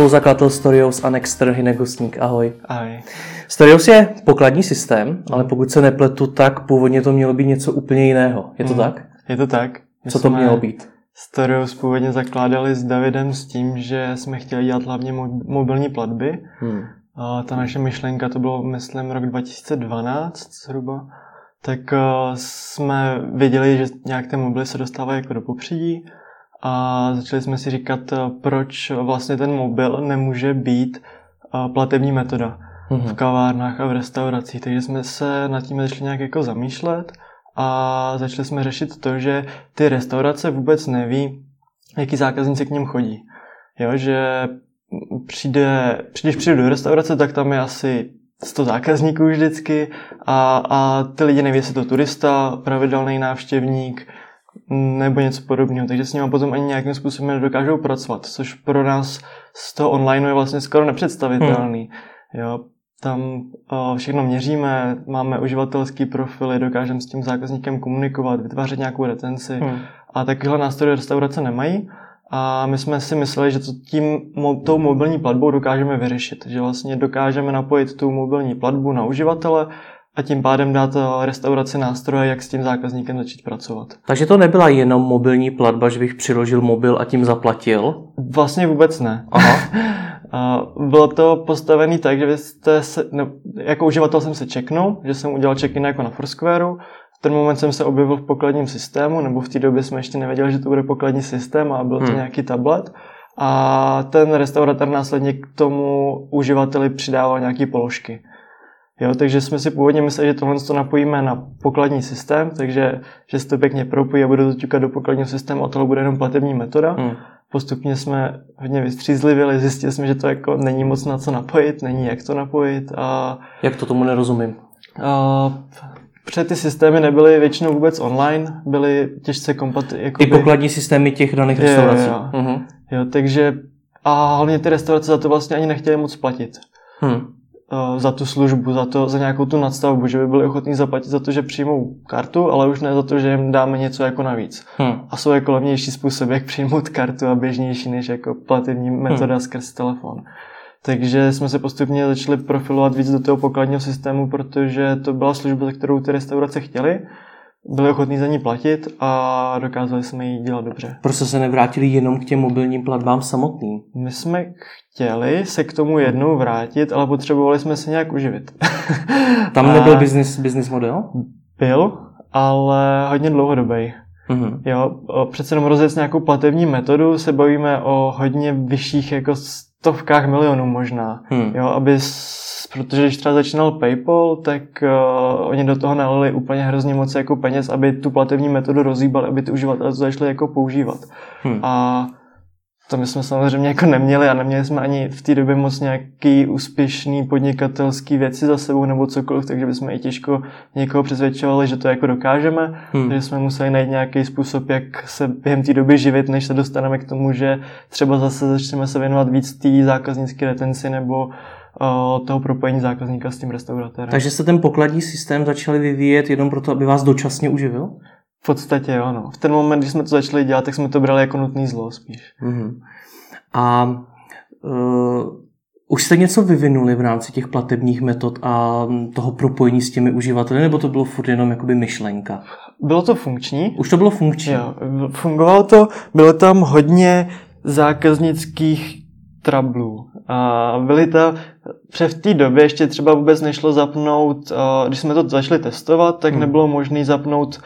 spoluzakladatel Storios a Nexter Hinegosník. Ahoj. Ahoj. Storios je pokladní systém, ale pokud se nepletu, tak původně to mělo být něco úplně jiného. Je to Mm. tak? Je to tak. My Co to mělo být? Storius původně zakládali s Davidem s tím, že jsme chtěli dělat hlavně mo- mobilní platby. Hmm. A ta naše myšlenka, to bylo, myslím, rok 2012 zhruba, tak eh, jsme věděli, že nějak ty mobily se dostávají jako do popředí a začali jsme si říkat, eh, proč vlastně ten mobil nemůže být eh, platební metoda v Mhm. kavárnách a v restauracích. Takže jsme se nad tím začali nějak jako zamýšlet a začali jsme řešit to, že ty restaurace vůbec neví, jaký zákazníci k ním chodí. Jo, že přijde, když přijdu do restaurace, tak tam je asi 100 zákazníků vždycky a, a ty lidi neví, jestli je to turista, pravidelný návštěvník nebo něco podobného. Takže s nimi potom ani nějakým způsobem nedokážou pracovat, což pro nás z toho online je vlastně skoro nepředstavitelný. Jo, tam uh, všechno měříme, máme uživatelský profily, dokážeme s tím zákazníkem komunikovat, vytvářet nějakou retenci Hmm. a takovéhle nástroje restaurace nemají. A my jsme si mysleli, že to tím, tou mobilní platbou dokážeme vyřešit. Že vlastně dokážeme napojit tu mobilní platbu na uživatele a tím pádem dát eh, restauraci nástroje, jak s tím zákazníkem začít pracovat. Takže to nebyla jenom mobilní platba, že bych přiložil mobil a tím zaplatil? Vlastně vůbec ne. Aha. A bylo to postavené tak, že jste se, no, jako uživatel jsem se checknul, že jsem udělal check-in jako na Foursquareu, v ten moment jsem se objevil v pokladním systému, nebo v té době jsme ještě nevěděli, že to bude pokladní systém a byl to Hmm. nějaký tablet. A ten restauratér následně k tomu uživateli přidával nějaké položky. Jo, takže jsme si původně mysleli, že tohle to napojíme na pokladní systém, takže že se to pěkně propojí a bude to ťukat do pokladního systému a tohle bude jenom platební metoda. Hmm. Postupně jsme hodně vystřízlivěli, zjistili jsme, že to jako není moc na co napojit, není jak to napojit a, Jak to tomu nerozumím? a před ty systémy nebyly většinou vůbec online, byly těžce kompatibilní. I pokladní systémy těch daných Jo, jo, restaurací. jo. Mhm. Jo, takže a hlavně ty restaurace za to vlastně ani nechtěly moc platit. Hmm. Za tu službu, za, to, za nějakou tu nadstavbu, že by byli ochotní zaplatit za to, že přijmou kartu, ale už ne za to, že jim dáme něco jako navíc. Hmm. A jsou jako levnější způsoby, jak přijmout kartu a běžnější než jako plativní metoda hmm. skrz telefon. Takže jsme se postupně začali profilovat víc do toho pokladního systému, protože to byla služba, za kterou ty restaurace chtěly, byli ochotní za ní platit a dokázali jsme ji dělat dobře. Proč se nevrátili jenom k těm mobilním platbám samotným? My jsme chtěli se k tomu jednou vrátit, ale potřebovali jsme se nějak uživit. Tam nebyl business, business model? Byl, ale hodně dlouhodobý. Mhm. Jo, přece jenom rozjet nějakou platební metodu se bavíme o hodně vyšších jako stovkách milionů možná. Hmm. Jo, aby, s- protože když třeba začínal PayPal, tak uh, oni do toho nalili úplně hrozně moc jako peněz, aby tu platební metodu rozhýbali, aby ty uživatelé to začali jako používat. Hmm. A to my jsme samozřejmě jako neměli a neměli jsme ani v té době moc nějaký úspěšný podnikatelský věci za sebou nebo cokoliv, takže bychom i těžko někoho přesvědčovali, že to jako dokážeme. Hmm. Takže jsme museli najít nějaký způsob, jak se během té doby živit, než se dostaneme k tomu, že třeba zase začneme se věnovat víc té zákaznické retenci nebo uh, toho propojení zákazníka s tím restauratérem. Takže jste ten pokladní systém začali vyvíjet jenom proto, aby vás dočasně uživil? V podstatě jo, no. V ten moment, když jsme to začali dělat, tak jsme to brali jako nutný zlo spíš. Mhm. A uh, už jste něco vyvinuli v rámci těch platebních metod a toho propojení s těmi uživateli, nebo to bylo furt jenom jakoby myšlenka? Bylo to funkční, Už to bylo funkční? Jo, fungovalo to, bylo tam hodně zákaznických trablů. A byly to, před v té době ještě třeba vůbec nešlo zapnout, a když jsme to začali testovat, tak Hmm. nebylo možné zapnout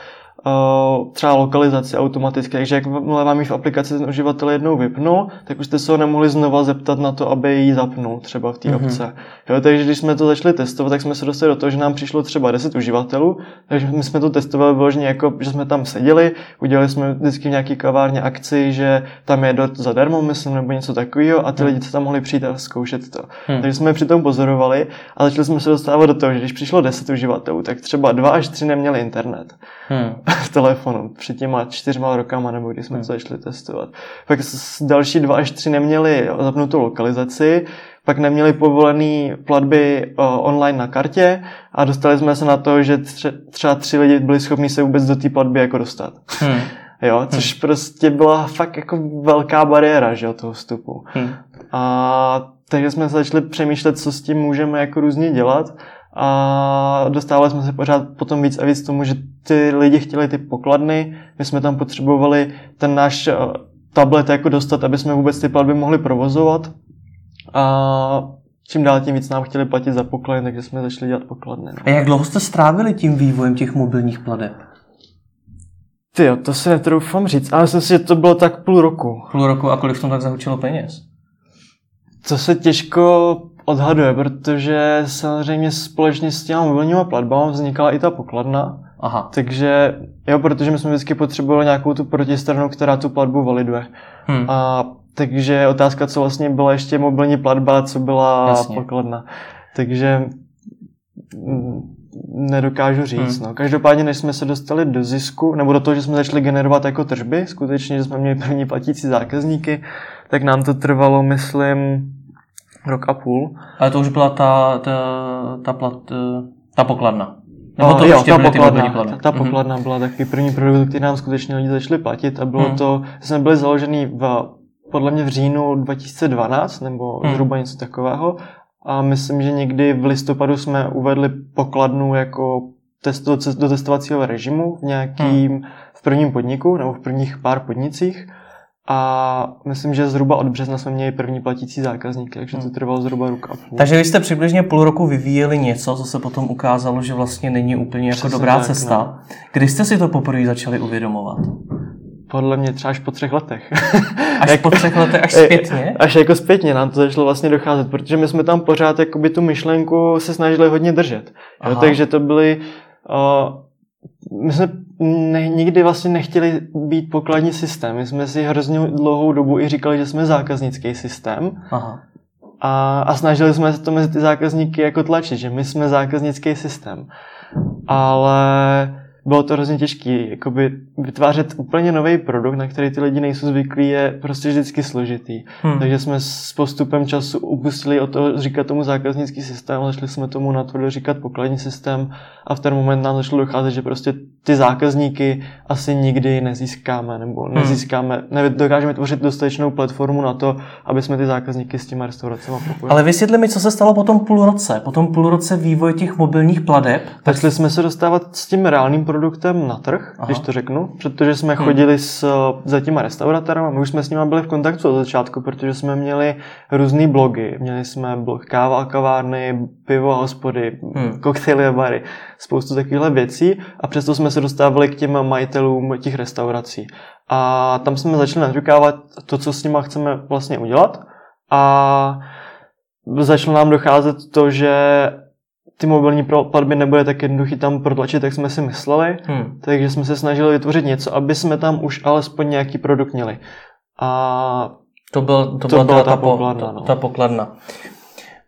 třeba lokalizaci automaticky, takže jakmile vám ji v aplikaci ten uživatel jednou vypnul, tak už jste se ho nemohli znova zeptat na to, aby ji zapnul třeba v té Mhm. obce. Jo, takže když jsme to začali testovat, tak jsme se dostali do toho, že nám přišlo třeba 10 uživatelů, takže my jsme to testovali vyloženě jako, že jsme tam seděli, udělali jsme vždycky v nějaký kavárně akci, že tam je dort zadarmo, myslím, nebo něco takového a ty Hmm. lidi se tam mohli přijít a zkoušet to. Hmm. Takže jsme při tom pozorovali a začali jsme se dostávat do toho, že když přišlo 10 uživatelů, tak třeba dva až tři neměli internet Hmm. V telefonu před těma čtyřma rokama, nebo když jsme Hmm. to začali testovat. Pak další dva až tři neměli zapnutou lokalizaci, pak neměli povolený platby online na kartě a dostali jsme se na to, že tře- třeba tři lidi byli schopni se vůbec do té platby jako dostat. Hmm. Jo, což hmm. prostě byla fakt jako velká bariéra, že toho vstupu. Hmm. A takže jsme začali přemýšlet, co s tím můžeme jako různě dělat a dostávali jsme se pořád potom víc a víc tomu, že ty lidi chtěli ty pokladny, my jsme tam potřebovali ten náš eh, tablet jako dostat, aby jsme vůbec ty platby mohli provozovat a čím dál tím víc nám chtěli platit za pokladny, takže jsme začali dělat pokladny. No. A jak dlouho jste strávili tím vývojem těch mobilních pladeb? Ty to si netroufám říct, ale myslím si, že to bylo tak půl roku. Půl roku a kolik v tom tak zahučilo peněz? To se těžko odhaduje, protože samozřejmě společně s těma mobilníma platbama vznikala i ta pokladna. Aha. Takže jo, protože my jsme vždycky potřebovali nějakou tu protistranu, která tu platbu validuje. Hmm. A takže otázka, co vlastně byla ještě mobilní platba, co byla Jasně. pokladna. Takže mm, nedokážu říct. Hmm. No. Každopádně, než jsme se dostali do zisku, nebo do toho, že jsme začali generovat jako tržby, skutečně, že jsme měli první platící zákazníky, tak nám to trvalo, myslím, rok a půl. Ale to už byla ta, ta, ta, plat, ta pokladna. Nebo to jo, ta pokladna, ta, ta mhm. pokladna mm-hmm. byla takový první produkt, který nám skutečně lidi začali platit a bylo mm. to, jsme byli založený v, podle mě v říjnu 2012 nebo mm. zhruba něco takového a myslím, že někdy v listopadu jsme uvedli pokladnu jako test, do, do testovacího režimu v nějakým, mm. v prvním podniku nebo v prvních pár podnicích a myslím, že zhruba od března jsme měli první platící zákazníky, takže to hmm. trvalo zhruba rok a půl. Takže vy jste přibližně půl roku vyvíjeli něco, co se potom ukázalo, že vlastně není úplně jako Přesně dobrá tak, cesta. No. Kdy jste si to poprvé začali uvědomovat? Podle mě třeba až po třech letech. Až Jak, po třech letech, až zpětně? Až jako zpětně nám to začalo vlastně docházet, protože my jsme tam pořád jakoby tu myšlenku se snažili hodně držet. Jo, takže to byly uh, my jsme ne, nikdy vlastně nechtěli být pokladní systém. My jsme si hrozně dlouhou dobu i říkali, že jsme zákaznický systém. Aha. A, a snažili jsme se to mezi ty zákazníky jako tlačit, že my jsme zákaznický systém. Ale bylo to hrozně těžké. Jakoby vytvářet úplně nový produkt, na který ty lidi nejsou zvyklí, je prostě vždycky složitý. Hmm. Takže jsme s postupem času upustili od toho říkat tomu zákaznický systém, začali jsme tomu na to říkat pokladní systém a v ten moment nám začalo docházet, že prostě ty zákazníky asi nikdy nezískáme, nebo hmm. nezískáme, nedokážeme tvořit dostatečnou platformu na to, aby jsme ty zákazníky s těma restauracemi propojili. Ale vysvětli mi, co se stalo po tom půl roce, po tom půl roce vývoje těch mobilních pladeb. Tak jsme se dostávat s tím reálným produktem na trh, Aha. když to řeknu, protože jsme hmm. chodili s, za těma restauratorama, my už jsme s nimi byli v kontaktu od začátku, protože jsme měli různé blogy. Měli jsme blog káva a kavárny, pivo a hospody, hmm. koktejly a bary, spoustu takovýchhle věcí a přesto jsme se dostávali k těm majitelům těch restaurací. A tam jsme začali naťukávat to, co s nimi chceme vlastně udělat a začalo nám docházet to, že ty mobilní platby nebude tak jednoduchý tam protlačit, jak jsme si mysleli, hmm. takže jsme se snažili vytvořit něco, aby jsme tam už alespoň nějaký produkt měli. A to, byl, to, to byla, byla ta, ta, pokladna, no. ta pokladna.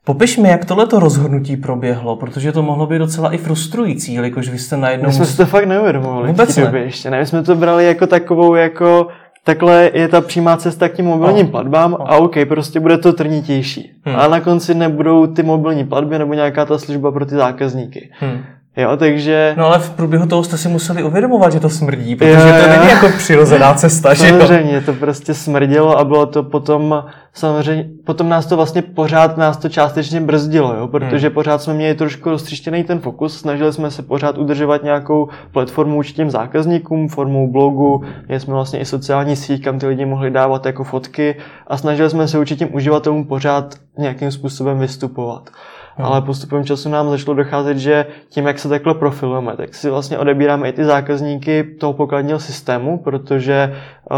Popiš mi, jak tohleto rozhodnutí proběhlo, protože to mohlo být docela i frustrující, jelikož vy jste najednou... My jsme si to fakt neuvědomovali. Vůbec ne. ještě ne. My jsme to brali jako takovou jako takhle je ta přímá cesta k těm mobilním oh. platbám oh. a OK, prostě bude to trnitější. Hmm. A na konci nebudou ty mobilní platby nebo nějaká ta služba pro ty zákazníky. Hmm. Jo, takže... No ale v průběhu toho jste si museli uvědomovat, že to smrdí, protože jo, to není jako přirozená cesta, že Samozřejmě, to prostě smrdilo a bylo to potom, samozřejmě, potom nás to vlastně pořád, nás to částečně brzdilo, jo, protože hmm. pořád jsme měli trošku roztřištěný ten fokus, snažili jsme se pořád udržovat nějakou platformu určitým zákazníkům, formou blogu, měli jsme vlastně i sociální síť, kam ty lidi mohli dávat jako fotky a snažili jsme se určitým uživatelům pořád nějakým způsobem vystupovat. Hmm. Ale postupem času nám začalo docházet, že tím, jak se takhle profilujeme, tak si vlastně odebíráme i ty zákazníky toho pokladního systému, protože uh,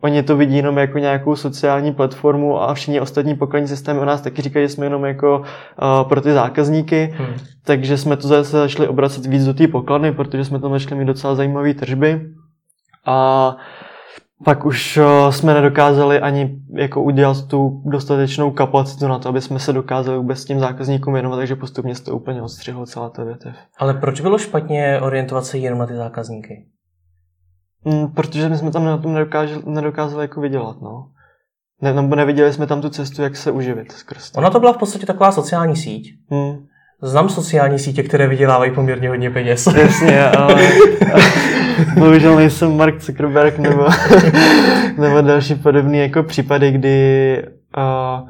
oni to vidí jenom jako nějakou sociální platformu a všichni ostatní pokladní systémy o nás taky říkají, že jsme jenom jako uh, pro ty zákazníky. Hmm. Takže jsme to zase začali obracet víc do té pokladny, protože jsme tam začali mít docela zajímavé tržby. A pak už eh, jsme nedokázali ani jako udělat tu dostatečnou kapacitu na to, aby jsme se dokázali vůbec s tím zákazníkům věnovat, takže postupně se to úplně odstřihlo celá ta větev. Ale proč bylo špatně orientovat se jenom na ty zákazníky? Mm, protože my jsme tam na tom nedokázali, nedokázali jako vydělat, no. Ne, nebo neviděli jsme tam tu cestu, jak se uživit skrz to. Ona to byla v podstatě taková sociální síť. Hmm. Znám sociální sítě, které vydělávají poměrně hodně peněz. Jasně, ale bohužel nejsem Mark Zuckerberg nebo, nebo další podobné jako případy, kdy uh,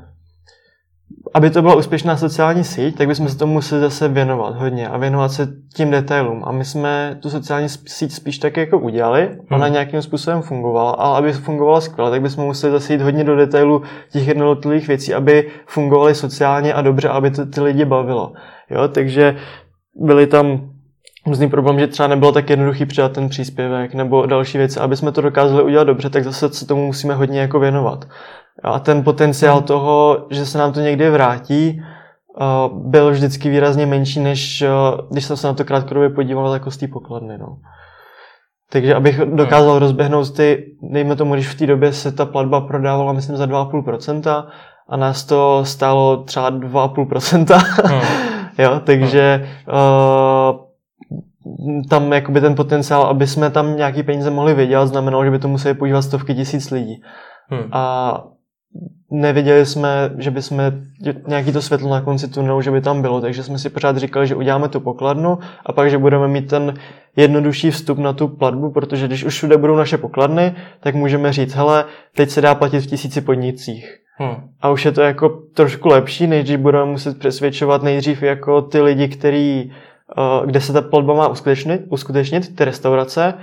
aby to byla úspěšná sociální síť, tak bychom se tomu museli zase věnovat hodně a věnovat se tím detailům. A my jsme tu sociální síť spíš tak jako udělali, ona hmm. nějakým způsobem fungovala, ale aby fungovala skvěle, tak bychom museli zase jít hodně do detailu těch jednotlivých věcí, aby fungovaly sociálně a dobře, aby to ty lidi bavilo. Jo, takže byly tam různý problém, že třeba nebylo tak jednoduchý přidat ten příspěvek nebo další věci. Aby jsme to dokázali udělat dobře, tak zase se tomu musíme hodně jako věnovat. A ten potenciál toho, že se nám to někdy vrátí, byl vždycky výrazně menší, než když jsem se na to krátkodobě podíval jako z té pokladny. No. Takže abych dokázal rozběhnout ty, dejme tomu, když v té době se ta platba prodávala, myslím, za 2,5% a nás to stálo třeba 2,5%. Hmm. jo, takže uh, tam jakoby ten potenciál, aby jsme tam nějaký peníze mohli vydělat, znamenalo, že by to museli používat stovky tisíc lidí. Hmm. A nevěděli jsme, že by jsme nějaký to světlo na konci tunelu, že by tam bylo, takže jsme si pořád říkali, že uděláme tu pokladnu a pak, že budeme mít ten jednodušší vstup na tu platbu, protože když už všude budou naše pokladny, tak můžeme říct, hele, teď se dá platit v tisíci podnicích. Hmm. A už je to jako trošku lepší, než když budeme muset přesvědčovat nejdřív jako ty lidi, který, uh, kde se ta platba má uskutečnit, uskutečnit ty restaurace,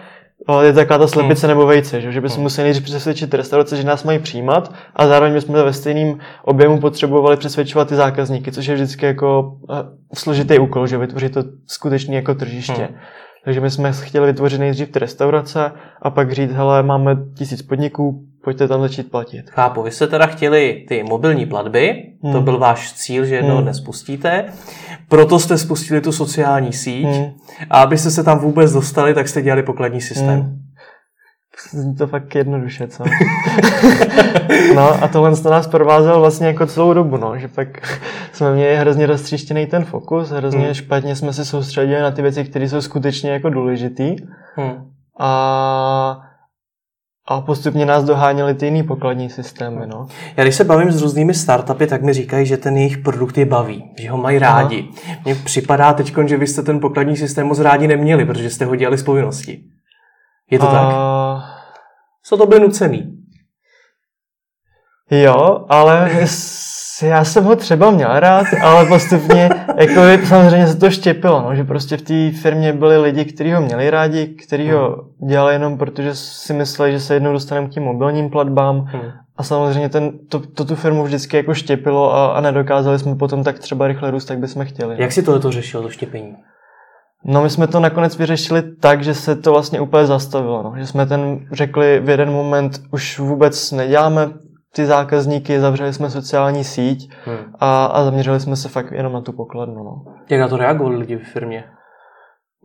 ale je taková ta slepice hmm. nebo vejce, že, že bychom hmm. museli nejdřív přesvědčit restaurace, že nás mají přijímat a zároveň bychom ve stejném objemu potřebovali přesvědčovat ty zákazníky, což je vždycky jako uh, složitý úkol, že vytvořit to skutečně jako tržiště. Hmm. Takže my jsme chtěli vytvořit nejdřív ty restaurace a pak říct, hele, máme tisíc podniků, pojďte tam začít platit. Chápu, vy jste teda chtěli ty mobilní platby, hmm. to byl váš cíl, že jednou hmm. dnes spustíte, proto jste spustili tu sociální síť hmm. a abyste se tam vůbec dostali, tak jste dělali pokladní systém. Hmm. Zní to fakt jednoduše, co? no a tohle to nás provázelo vlastně jako celou dobu, no, že pak jsme měli hrozně roztříštěný ten fokus, hrozně hmm. špatně jsme se soustředili na ty věci, které jsou skutečně jako důležitý. Hmm. A a postupně nás doháněly ty jiný pokladní systémy. No. Já když se bavím s různými startupy, tak mi říkají, že ten jejich produkt je baví, že ho mají rádi. Mně připadá teď, že vy jste ten pokladní systém moc rádi neměli, protože jste ho dělali z povinnosti. Je to a... tak? Co to byly nucený? Jo, ale já jsem ho třeba měl rád, ale postupně, jako samozřejmě se to štěpilo, no, že prostě v té firmě byli lidi, kteří ho měli rádi, kteří ho dělali jenom protože si mysleli, že se jednou dostaneme k tím mobilním platbám hmm. a samozřejmě ten, to, to, tu firmu vždycky jako štěpilo a, a nedokázali jsme potom tak třeba rychle růst, jak bychom chtěli. Jak si tohle řešilo, to štěpení? No my jsme to nakonec vyřešili tak, že se to vlastně úplně zastavilo. No. Že jsme ten řekli v jeden moment, už vůbec neděláme ty zákazníky, zavřeli jsme sociální síť hmm. a, a zaměřili jsme se fakt jenom na tu pokladnu. No. Jak na to reagovali lidi v firmě?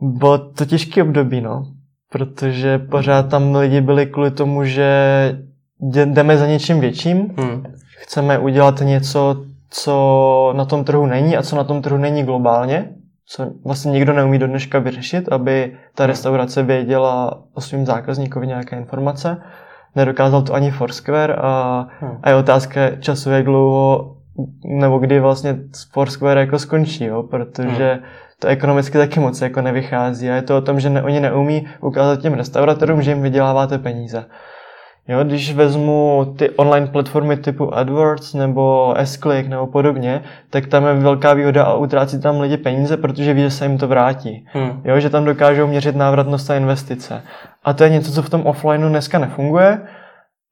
Bylo to těžké období, no. Protože pořád tam lidi byli kvůli tomu, že jdeme za něčím větším. Hmm. Chceme udělat něco, co na tom trhu není a co na tom trhu není globálně. Co vlastně nikdo neumí do dneška vyřešit, aby ta restaurace věděla o svým zákazníkovi nějaké informace nedokázal to ani Foursquare a, hmm. a je otázka času, jak dlouho nebo kdy vlastně Foursquare jako skončí, jo, protože hmm. to ekonomicky taky moc jako nevychází a je to o tom, že ne, oni neumí ukázat těm restauratorům, že jim vyděláváte peníze. Jo, když vezmu ty online platformy typu AdWords nebo S-Click nebo podobně, tak tam je velká výhoda a utrácí tam lidi peníze, protože ví, že se jim to vrátí. Hmm. Jo, že tam dokážou měřit návratnost a investice. A to je něco, co v tom offlineu dneska nefunguje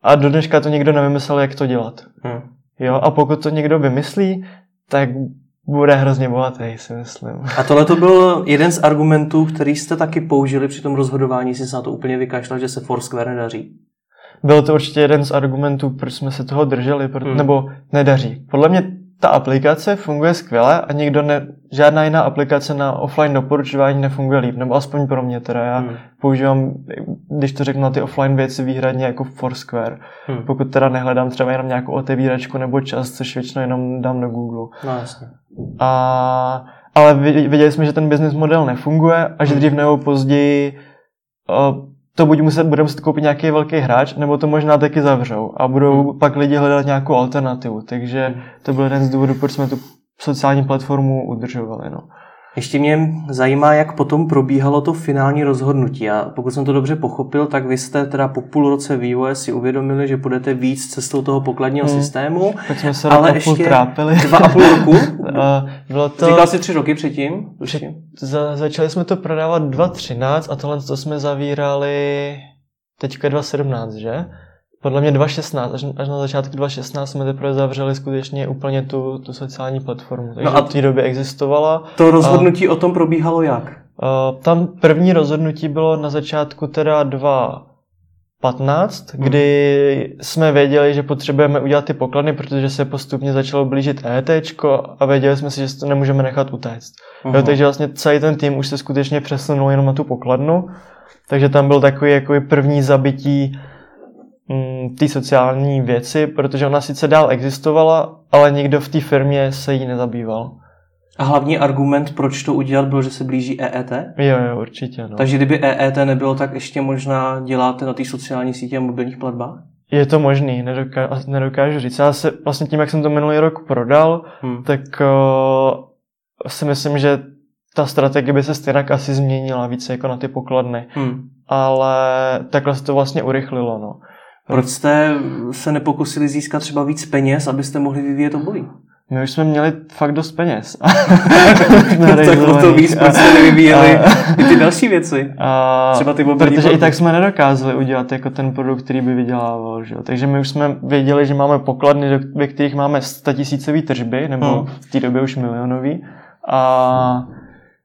a do dneška to nikdo nevymyslel, jak to dělat. Hmm. Jo, a pokud to někdo vymyslí, tak bude hrozně bohatý, si myslím. A tohle to byl jeden z argumentů, který jste taky použili při tom rozhodování, si se na to úplně vykašlal, že se Foursquare nedaří byl to určitě jeden z argumentů, proč jsme se toho drželi, proto, hmm. nebo nedaří. Podle mě ta aplikace funguje skvěle a nikdo ne, žádná jiná aplikace na offline doporučování nefunguje líp, nebo aspoň pro mě teda. Já hmm. používám, když to řeknu na ty offline věci, výhradně jako Foursquare. Hmm. Pokud teda nehledám třeba jenom nějakou otevíračku nebo čas, což většinou jenom dám do Google. No jasně. A, ale viděli jsme, že ten business model nefunguje a že dřív nebo později uh, to buď muset, bude muset koupit nějaký velký hráč, nebo to možná taky zavřou a budou hmm. pak lidi hledat nějakou alternativu. Takže to byl jeden z důvodů, proč jsme tu sociální platformu udržovali. No. Ještě mě zajímá, jak potom probíhalo to finální rozhodnutí. A pokud jsem to dobře pochopil, tak vy jste teda po půl roce vývoje si uvědomili, že budete víc cestou toho pokladního hmm. systému. Tak jsme se ale ještě trápili. dva a půl roku. Bylo to... Říkal jsi tři roky předtím? Před, za, začali jsme to prodávat 2013 a tohle to jsme zavírali teďka 2017, že? Podle mě 2016, až, až na začátku 2016 jsme teprve zavřeli skutečně úplně tu, tu sociální platformu. Takže no a v té době existovala. To rozhodnutí a, o tom probíhalo jak? A, tam první rozhodnutí bylo na začátku teda 2015, hmm. kdy jsme věděli, že potřebujeme udělat ty pokladny, protože se postupně začalo blížit ET a věděli jsme si, že to nemůžeme nechat utéct. Uh-huh. Jo, takže vlastně celý ten tým už se skutečně přesunul jenom na tu pokladnu, takže tam byl takový jako první zabití Mm, té sociální věci, protože ona sice dál existovala, ale nikdo v té firmě se jí nezabýval. A hlavní argument, proč to udělat, byl, že se blíží EET? Jo, jo, určitě. No. Takže kdyby EET nebylo, tak ještě možná děláte na té sociální sítě a mobilních platbách? Je to možný, nedokážu, nedokážu říct. Já se vlastně tím, jak jsem to minulý rok prodal, hmm. tak uh, si myslím, že ta strategie by se stejně asi změnila více jako na ty pokladny. Hmm. Ale takhle se to vlastně urychlilo. No. Proč jste se nepokusili získat třeba víc peněz, abyste mohli vyvíjet obojí? My už jsme měli fakt dost peněz. tak o to víc, proč jste nevyvíjeli i ty další věci. A, třeba ty Protože produkty. i tak jsme nedokázali udělat jako ten produkt, který by vydělával. Že? Takže my už jsme věděli, že máme pokladny, ve kterých máme 100 tisícový tržby, nebo hmm. v té době už milionový. A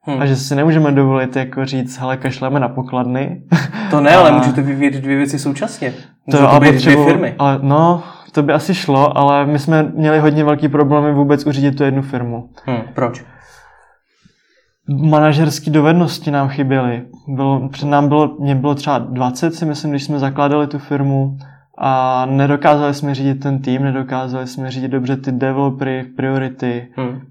Hmm. A že si nemůžeme dovolit jako říct, hele, kašleme na pokladny. To ne, a... ale můžete vyvíjet dvě věci současně. Můžou to, to být dvě firmy. Ale, no, to by asi šlo, ale my jsme měli hodně velký problémy vůbec uřídit tu jednu firmu. Hmm. Proč? Manažerské dovednosti nám chyběly. Bylo, před nám bylo, mě bylo třeba 20, si myslím, když jsme zakládali tu firmu a nedokázali jsme řídit ten tým, nedokázali jsme řídit dobře ty developery, priority. Hmm.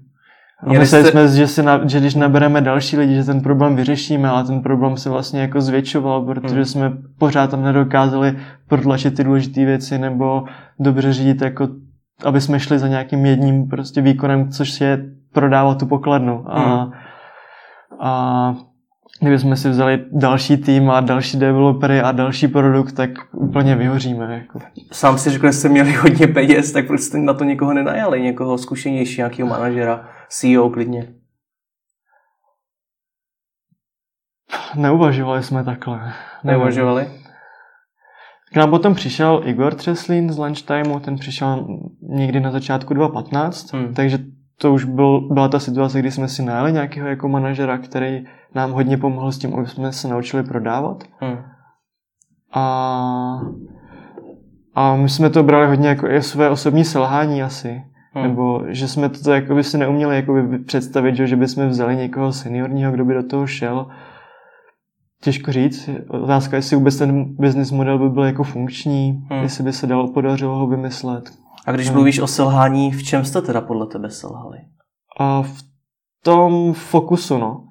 Mysleli jste... jsme, že, si na, že když nabereme další lidi, že ten problém vyřešíme, ale ten problém se vlastně jako zvětšoval, protože hmm. jsme pořád tam nedokázali protlačit ty důležité věci nebo dobře řídit, jako, aby jsme šli za nějakým jedním prostě výkonem, což je prodávat tu pokladnu. A, hmm. a kdyby jsme si vzali další tým a další developery a další produkt, tak úplně vyhoříme. Jako. Sám si řekl, že jste měli hodně peněz, tak proč jste na to někoho nenajali, někoho zkušenější, nějakého manažera? CEO klidně. Neuvažovali jsme takhle. Neuvažovali? K nám potom přišel Igor Třeslín z lunchtimeu, ten přišel někdy na začátku 2015, hmm. takže to už byl, byla ta situace, kdy jsme si najeli nějakého jako manažera, který nám hodně pomohl s tím, aby jsme se naučili prodávat. Hmm. A, a my jsme to brali hodně jako i své osobní selhání asi. Hmm. Nebo že jsme to jakoby si neuměli jakoby představit, že, že bychom vzali někoho seniorního, kdo by do toho šel. Těžko říct. Otázka, jestli vůbec ten business model by byl jako funkční, hmm. jestli by se dalo, podařilo ho vymyslet. A když hmm. mluvíš o selhání, v čem jste teda podle tebe selhali? A v tom fokusu, no.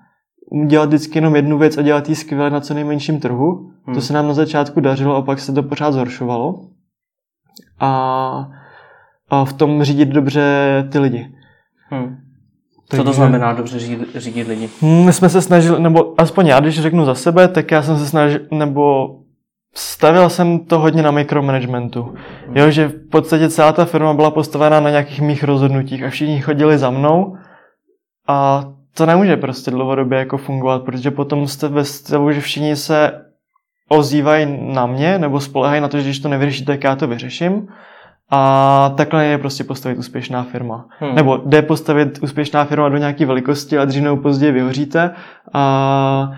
Dělat vždycky jenom jednu věc a dělat ji skvěle na co nejmenším trhu. Hmm. To se nám na začátku dařilo a pak se to pořád zhoršovalo. A a v tom řídit dobře ty lidi. Hmm. Co to znamená dobře řídit, řídit lidi? Hmm, my jsme se snažili, nebo aspoň já, když řeknu za sebe, tak já jsem se snažil, nebo stavil jsem to hodně na mikromanagementu. Hmm. Jo, že v podstatě celá ta firma byla postavená na nějakých mých rozhodnutích a všichni chodili za mnou a to nemůže prostě dlouhodobě jako fungovat, protože potom jste ve stavu, že všichni se ozývají na mě nebo spolehají na to, že když to nevyřešíte, tak já to vyřeším. A takhle je prostě postavit úspěšná firma. Hmm. Nebo jde postavit úspěšná firma do nějaké velikosti a dřív nebo později vyhoříte. A,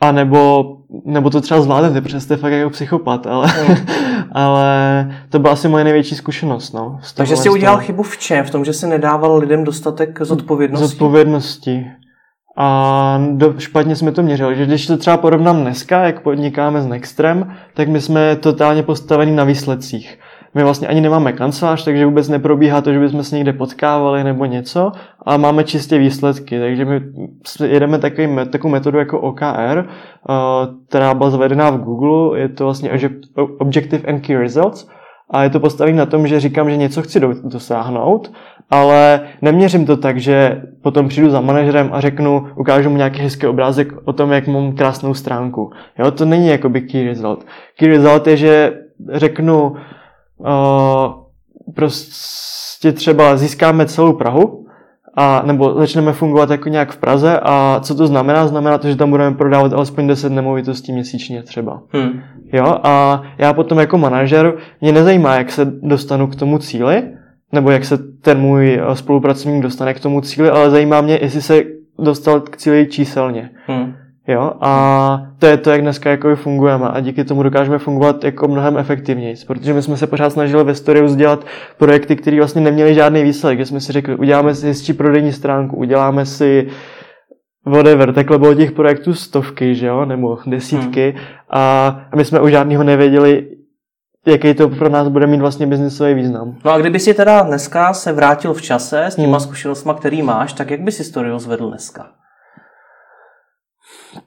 a nebo, nebo to třeba zvládnete, protože jste fakt jako psychopat, ale, ale to byla asi moje největší zkušenost. No, Takže jsi udělal chybu v čem? V tom, že jsi nedával lidem dostatek zodpovědnosti? Zodpovědnosti. A do, špatně jsme to měřili, že když to třeba porovnám dneska, jak podnikáme s Nextrem, tak my jsme totálně postavení na výsledcích. My vlastně ani nemáme kancelář, takže vůbec neprobíhá to, že bychom se někde potkávali nebo něco, ale máme čistě výsledky. Takže my jedeme takový, takovou metodu jako OKR, která byla zavedená v Google. Je to vlastně Objective and Key Results. a je to postavené na tom, že říkám, že něco chci dosáhnout, ale neměřím to tak, že potom přijdu za manažerem a řeknu, ukážu mu nějaký hezký obrázek o tom, jak mám krásnou stránku. Jo, to není jakoby key result. Key result je, že řeknu, prostě třeba získáme celou Prahu, a, nebo začneme fungovat jako nějak v Praze a co to znamená? Znamená to, že tam budeme prodávat alespoň 10 nemovitostí měsíčně třeba. Hmm. Jo, a já potom jako manažer, mě nezajímá, jak se dostanu k tomu cíli, nebo jak se ten můj eh, spolupracovník dostane k tomu cíli, ale zajímá mě, jestli se dostal k cíli číselně. Hmm. Jo? A to je to, jak dneska jako fungujeme a díky tomu dokážeme fungovat jako mnohem efektivněji, protože my jsme se pořád snažili ve Storius dělat projekty, které vlastně neměly žádný výsledek, že jsme si řekli, uděláme si hezčí prodejní stránku, uděláme si whatever, takhle bylo těch projektů stovky, že jo, nebo desítky hmm. a my jsme u žádného nevěděli, jaký to pro nás bude mít vlastně biznisový význam. No a kdyby si teda dneska se vrátil v čase s těma hmm. zkušenostmi, který máš, tak jak by si Storius zvedl dneska?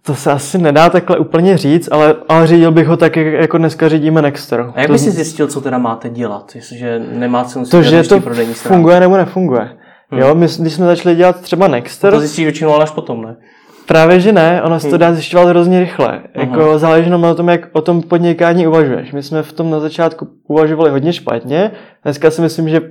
To se asi nedá takhle úplně říct, ale, ale řídil bych ho tak, jak jako dneska řídíme Nexter. A jak by si zjistil, co teda máte dělat, jestliže nemá cenu To, že to funguje nebo nefunguje. Hmm. Jo, my, když jsme začali dělat třeba Nexter... To zjistíš většinou ale až potom, ne? Právě, že ne, ono se to hmm. dá zjišťovat hrozně rychle. Jako záleží na tom, jak o tom podnikání uvažuješ. My jsme v tom na začátku uvažovali hodně špatně. Dneska si myslím, že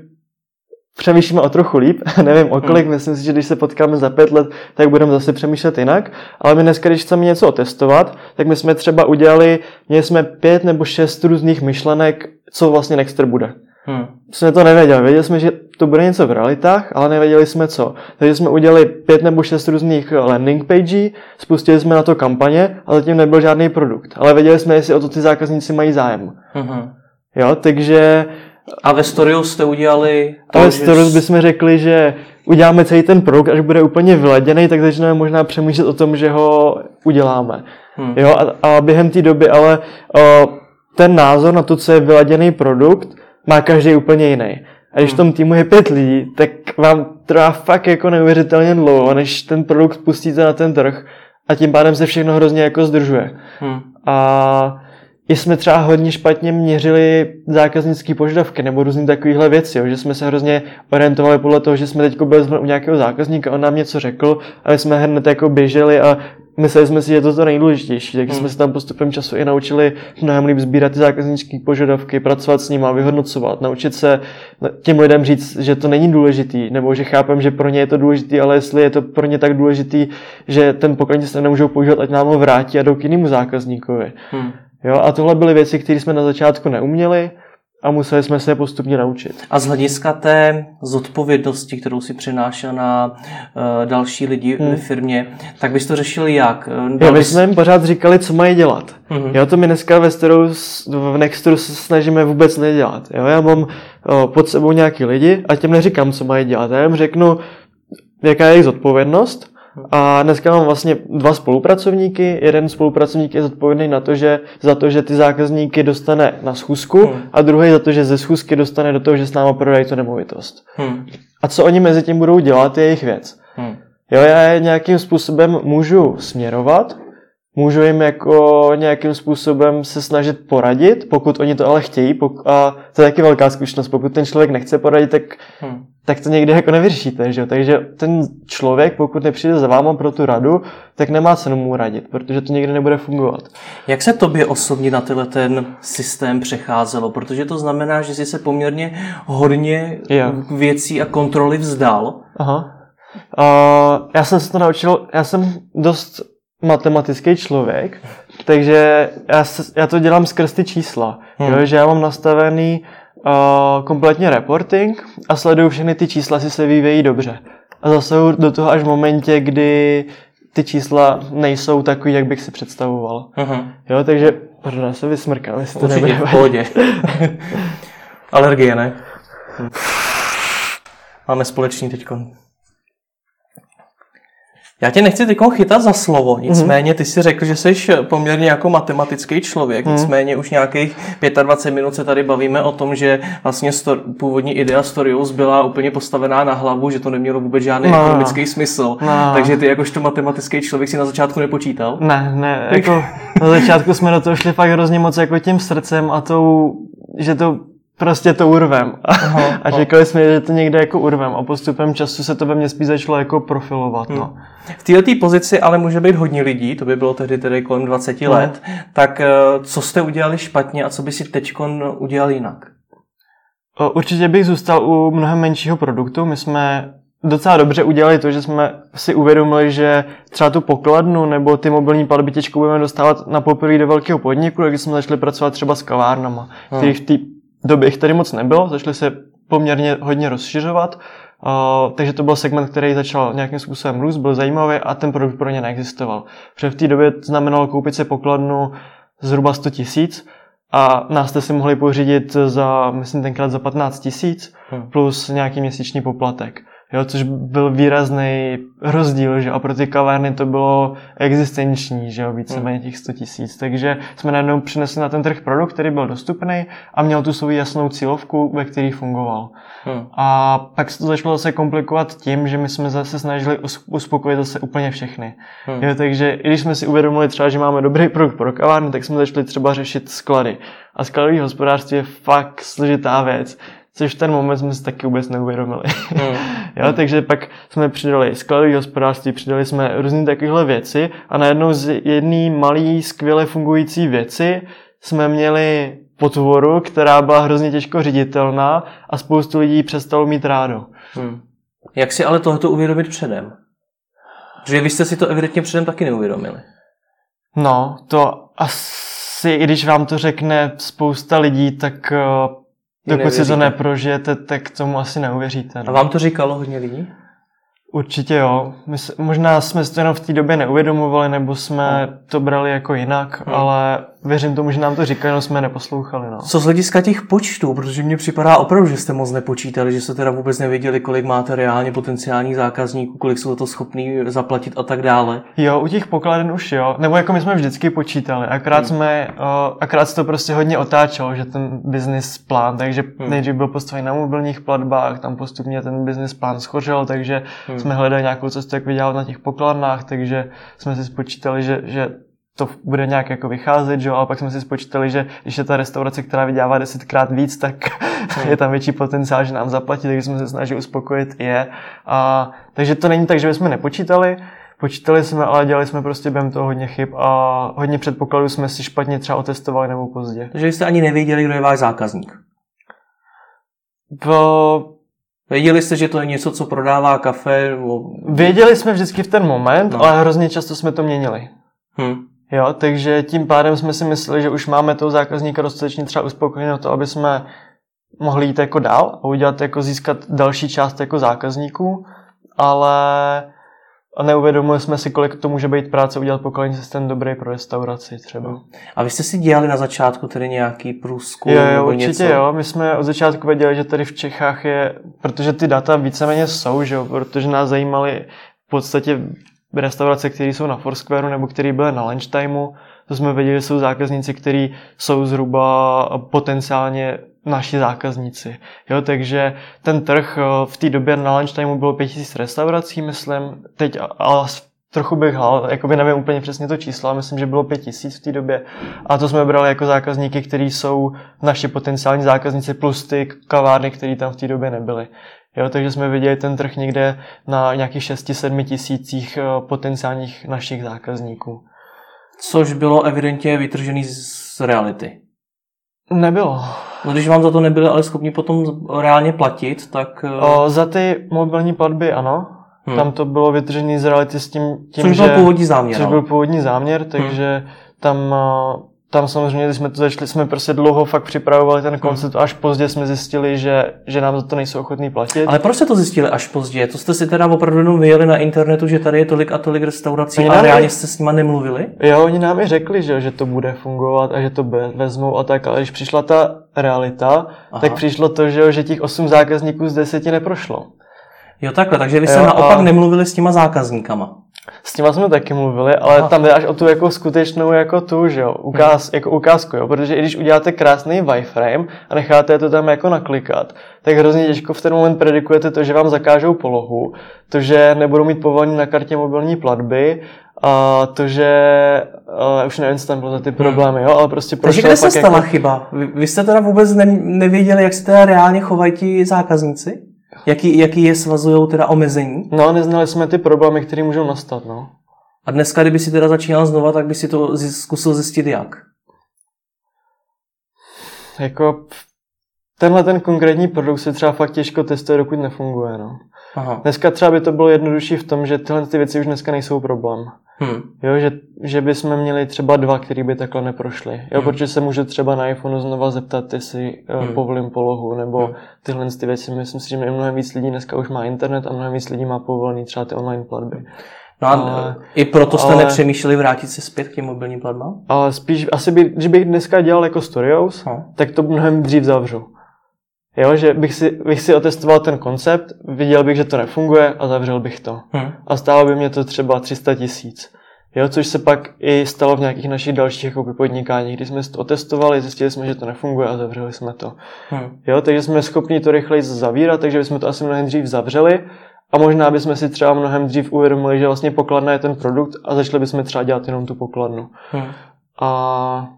přemýšlíme o trochu líp, nevím o kolik, hmm. myslím si, že když se potkáme za pět let, tak budeme zase přemýšlet jinak, ale my dneska, když chceme něco otestovat, tak my jsme třeba udělali, měli jsme pět nebo šest různých myšlenek, co vlastně Nexter bude. Hmm. Jsme to nevěděli, věděli jsme, že to bude něco v realitách, ale nevěděli jsme co. Takže jsme udělali pět nebo šest různých landing page, spustili jsme na to kampaně, ale zatím nebyl žádný produkt. Ale věděli jsme, jestli o to ty zákazníci mají zájem. Hmm. Jo, takže a ve Storius jste udělali... To, a ve Storius bychom řekli, že uděláme celý ten produkt, až bude úplně vyladěný, tak začneme možná přemýšlet o tom, že ho uděláme. Hmm. Jo, a, a během té doby ale o, ten názor na to, co je vyladěný produkt, má každý úplně jiný. A když v tom týmu je pět lidí, tak vám trvá fakt jako neuvěřitelně dlouho, než ten produkt pustíte na ten trh a tím pádem se všechno hrozně jako zdržuje. Hmm. A i jsme třeba hodně špatně měřili zákaznické požadavky nebo různé takovéhle věci, jo, že jsme se hrozně orientovali podle toho, že jsme teď byli u nějakého zákazníka, on nám něco řekl a my jsme hned jako běželi a mysleli jsme si, že je to to nejdůležitější, takže hmm. jsme se tam postupem času i naučili mnohem líp sbírat ty zákaznické požadavky, pracovat s nimi, vyhodnocovat, naučit se těm lidem říct, že to není důležitý, nebo že chápem, že pro ně je to důležitý, ale jestli je to pro ně tak důležitý, že ten pokladní se nemůžou používat, ať nám ho vrátí a jdou k jinému zákazníkovi. Hmm. Jo, a tohle byly věci, které jsme na začátku neuměli a museli jsme se je postupně naučit. A z hlediska té zodpovědnosti, kterou si přinášel na uh, další lidi hmm. ve firmě, tak bys to řešil jak? Dal jo, my jsme jim pořád říkali, co mají dělat. Hmm. Jo, to my dneska ve Steru, v Nextru se snažíme vůbec nedělat. Jo, já mám uh, pod sebou nějaký lidi a těm neříkám, co mají dělat. Já jim řeknu, jaká je jejich zodpovědnost a dneska mám vlastně dva spolupracovníky. Jeden spolupracovník je zodpovědný na to, že za to, že ty zákazníky dostane na schůzku hmm. a druhý za to, že ze schůzky dostane do toho, že s náma prodají tu nemovitost. Hmm. A co oni mezi tím budou dělat, je jejich věc. Hmm. Jo, já je nějakým způsobem můžu směrovat, můžu jim jako nějakým způsobem se snažit poradit, pokud oni to ale chtějí. Pok- a to je taky velká zkušenost. Pokud ten člověk nechce poradit, tak, hmm. Tak to někdy jako nevyřešíte. Že? Takže ten člověk, pokud nepřijde za váma pro tu radu, tak nemá cenu mu radit, protože to někdy nebude fungovat. Jak se tobě osobně na tenhle ten systém přecházelo? Protože to znamená, že jsi se poměrně hodně yeah. věcí a kontroly vzdal. Aha. Uh, já jsem se to naučil, já jsem dost matematický člověk, takže já, se, já to dělám skrz ty čísla. Hmm. Jo, že já mám nastavený uh, kompletně reporting a sleduju všechny ty čísla, si se vyvíjí dobře. A zase do toho až v momentě, kdy ty čísla nejsou takový, jak bych si představoval. Uh-huh. Jo, takže, pardon, já se vysmrkám, jestli to nebude. v pohodě. Alergie, ne? Máme společný teďko. Já tě nechci teď chytat za slovo, nicméně ty si řekl, že jsi poměrně jako matematický člověk, mm. nicméně už nějakých 25 minut se tady bavíme o tom, že vlastně sto- původní idea Storius byla úplně postavená na hlavu, že to nemělo vůbec žádný no. ekonomický smysl. No. Takže ty jakožto matematický člověk si na začátku nepočítal? Ne, ne, jako na začátku jsme do toho šli fakt hrozně moc jako tím srdcem a tou, že to prostě to urvem. Aha, a čekali jsme, že to někde jako urvem a postupem času se to ve mně spíš začalo jako profilovat. No. Hmm. V této pozici ale může být hodně lidí, to by bylo tehdy tedy kolem 20 no. let, tak eh, co jste udělali špatně a co by si teď udělal jinak? Určitě bych zůstal u mnohem menšího produktu. My jsme docela dobře udělali to, že jsme si uvědomili, že třeba tu pokladnu nebo ty mobilní platby těžko budeme dostávat na poprvé do velkého podniku, takže jsme začali pracovat třeba s kavárnama, hmm. který v té době jich tady moc nebylo, začali se poměrně hodně rozšiřovat, uh, takže to byl segment, který začal nějakým způsobem růst, byl zajímavý a ten produkt pro ně neexistoval. Protože v té době znamenalo koupit si pokladnu zhruba 100 tisíc, a nás jste si mohli pořídit za, myslím tenkrát za 15 tisíc, hmm. plus nějaký měsíční poplatek jo, což byl výrazný rozdíl, že a pro ty kavárny to bylo existenční, že jo, víceméně hmm. těch 100 tisíc. Takže jsme najednou přinesli na ten trh produkt, který byl dostupný a měl tu svou jasnou cílovku, ve který fungoval. Hmm. A pak se to začalo zase komplikovat tím, že my jsme zase snažili uspokojit zase úplně všechny. Hmm. Jo, takže i když jsme si uvědomili třeba, že máme dobrý produkt pro kavárny, tak jsme začali třeba řešit sklady. A skladový hospodářství je fakt složitá věc což v ten moment jsme si taky vůbec neuvědomili. Mm. jo, takže pak jsme přidali skladové hospodářství, přidali jsme různé takovéhle věci a najednou z jedné malé, skvěle fungující věci jsme měli potvoru, která byla hrozně těžko ředitelná a spoustu lidí přestalo mít rádo. Hmm. Jak si ale tohoto uvědomit předem? Že vy jste si to evidentně předem taky neuvědomili. No, to asi, i když vám to řekne spousta lidí, tak Dokud si to neprožijete, tak tomu asi neuvěříte. No. A vám to říkalo hodně lidí? Určitě jo. My, možná jsme to jenom v té době neuvědomovali, nebo jsme no. to brali jako jinak, no. ale věřím tomu, že nám to říkají, no jsme neposlouchali. No. Co z hlediska těch počtů, protože mně připadá opravdu, že jste moc nepočítali, že jste teda vůbec nevěděli, kolik máte reálně potenciálních zákazníků, kolik jsou to schopní zaplatit a tak dále. Jo, u těch pokladen už jo. Nebo jako my jsme vždycky počítali, akrát hmm. jsme, uh, akrát se to prostě hodně otáčelo, že ten business plán, takže hmm. nejdřív byl postavený na mobilních platbách, tam postupně ten business plán schořel, takže hmm. jsme hledali nějakou cestu, jak vydělat na těch pokladnách, takže jsme si spočítali, že, že to bude nějak jako vycházet, že jo, ale pak jsme si spočítali, že když je ta restaurace, která vydělává desetkrát víc, tak hmm. je tam větší potenciál, že nám zaplatí, takže jsme se snažili uspokojit je. A, takže to není tak, že bychom nepočítali, Počítali jsme, ale dělali jsme prostě během toho hodně chyb a hodně předpokladů jsme si špatně třeba otestovali nebo pozdě. Takže jste ani nevěděli, kdo je váš zákazník? V... Věděli jste, že to je něco, co prodává kafe? Nebo... Věděli jsme vždycky v ten moment, no. ale hrozně často jsme to měnili. Hmm. Jo, takže tím pádem jsme si mysleli, že už máme toho zákazníka dostatečně třeba uspokojeného to, aby jsme mohli jít jako dál a udělat jako získat další část jako zákazníků, ale neuvědomili jsme si, kolik to může být práce udělat pokladní systém dobrý pro restauraci třeba. A vy jste si dělali na začátku tedy nějaký průzkum? Jo, jo určitě něco? jo. My jsme od začátku věděli, že tady v Čechách je, protože ty data víceméně jsou, že jo, protože nás zajímaly v podstatě restaurace, které jsou na Foursquare nebo které byly na lunchtimeu, to jsme věděli, že jsou zákazníci, kteří jsou zhruba potenciálně naši zákazníci. Jo, takže ten trh eh, v té době na lunchtimeu bylo 5000 restaurací, myslím, teď ale trochu bych hal, by nevím úplně přesně to číslo, ale myslím, že bylo 5000 v té době. A to jsme brali jako zákazníky, kteří jsou naši potenciální zákazníci plus ty kavárny, které tam v té době nebyly. Jo, takže jsme viděli ten trh někde na nějakých 6-7 tisících eh, potenciálních našich zákazníků. Což bylo evidentně vytržený z reality. Nebylo. No když vám za to nebyli ale schopni potom reálně platit, tak... Eh, o, za ty mobilní platby ano. Hmm. Tam to bylo vytržený z reality s tím, tím což že... byl původní záměr. Což byl původní záměr, takže hmm. tam eh, tam samozřejmě, když jsme to začali, jsme prostě dlouho fakt připravovali ten koncept, až pozdě jsme zjistili, že, že nám za to nejsou ochotní platit. Ale proč jste to zjistili až pozdě? To jste si teda opravdu jenom vyjeli na internetu, že tady je tolik a tolik restaurací a reálně jste s nima nemluvili? Jo, oni nám i řekli, že, že to bude fungovat a že to vezmou a tak, ale když přišla ta realita, Aha. tak přišlo to, že, že těch 8 zákazníků z 10 neprošlo. Jo, takhle, takže vy jste jo, naopak a... nemluvili s těma zákazníkama. S těma jsme taky mluvili, ale Aha. tam jde až o tu jako skutečnou jako tu, že jo, ukáz, hmm. jako ukázku, jo, protože i když uděláte krásný wireframe a necháte to tam jako naklikat, tak hrozně těžko v ten moment predikujete to, že vám zakážou polohu, to, že nebudou mít povolení na kartě mobilní platby a to, že uh, už nevím, co tam bylo za ty Hmm. problémy, jo, ale prostě Takže prošel kde se stala jako, chyba? Vy, vy jste teda vůbec ne, nevěděli, jak se teda reálně chovají ti zákazníci? Jaký, jaký je svazují teda omezení? No, neznali jsme ty problémy, které můžou nastat, no. A dneska, kdyby si teda začínal znova, tak by si to zkusil zjistit jak? Jako tenhle ten konkrétní produkt se třeba fakt těžko testuje, dokud nefunguje, no. Aha. Dneska třeba by to bylo jednodušší v tom, že tyhle ty věci už dneska nejsou problém. Hm. Jo, že, že bychom měli třeba dva, který by takhle neprošli. Jo, Hmm. protože se může třeba na iPhoneu znova zeptat, jestli Hmm. hmm. povolím polohu, nebo Hmm. tyhle ty věci. Myslím si, že mnohem víc lidí dneska už má internet a mnohem víc lidí má povolený třeba ty online platby. No a Ale- i proto jste ale- nepřemýšleli vrátit se zpět k těm mobilním platbám? Ale spíš, asi by, když bych dneska dělal jako Storyhouse, No. tak to mnohem dřív zavřu. Jo, že bych si, bych si otestoval ten koncept, viděl bych, že to nefunguje a zavřel bych to. Hm. a stálo by mě to třeba 300 tisíc. Jo, což se pak i stalo v nějakých našich dalších jako podnikáních, kdy jsme to otestovali, zjistili jsme, že to nefunguje a zavřeli jsme to. Hm. Jo, takže jsme schopni to rychleji zavírat, takže bychom to asi mnohem dřív zavřeli a možná bychom si třeba mnohem dřív uvědomili, že vlastně pokladna je ten produkt a začali bychom třeba dělat jenom tu pokladnu. Hm. A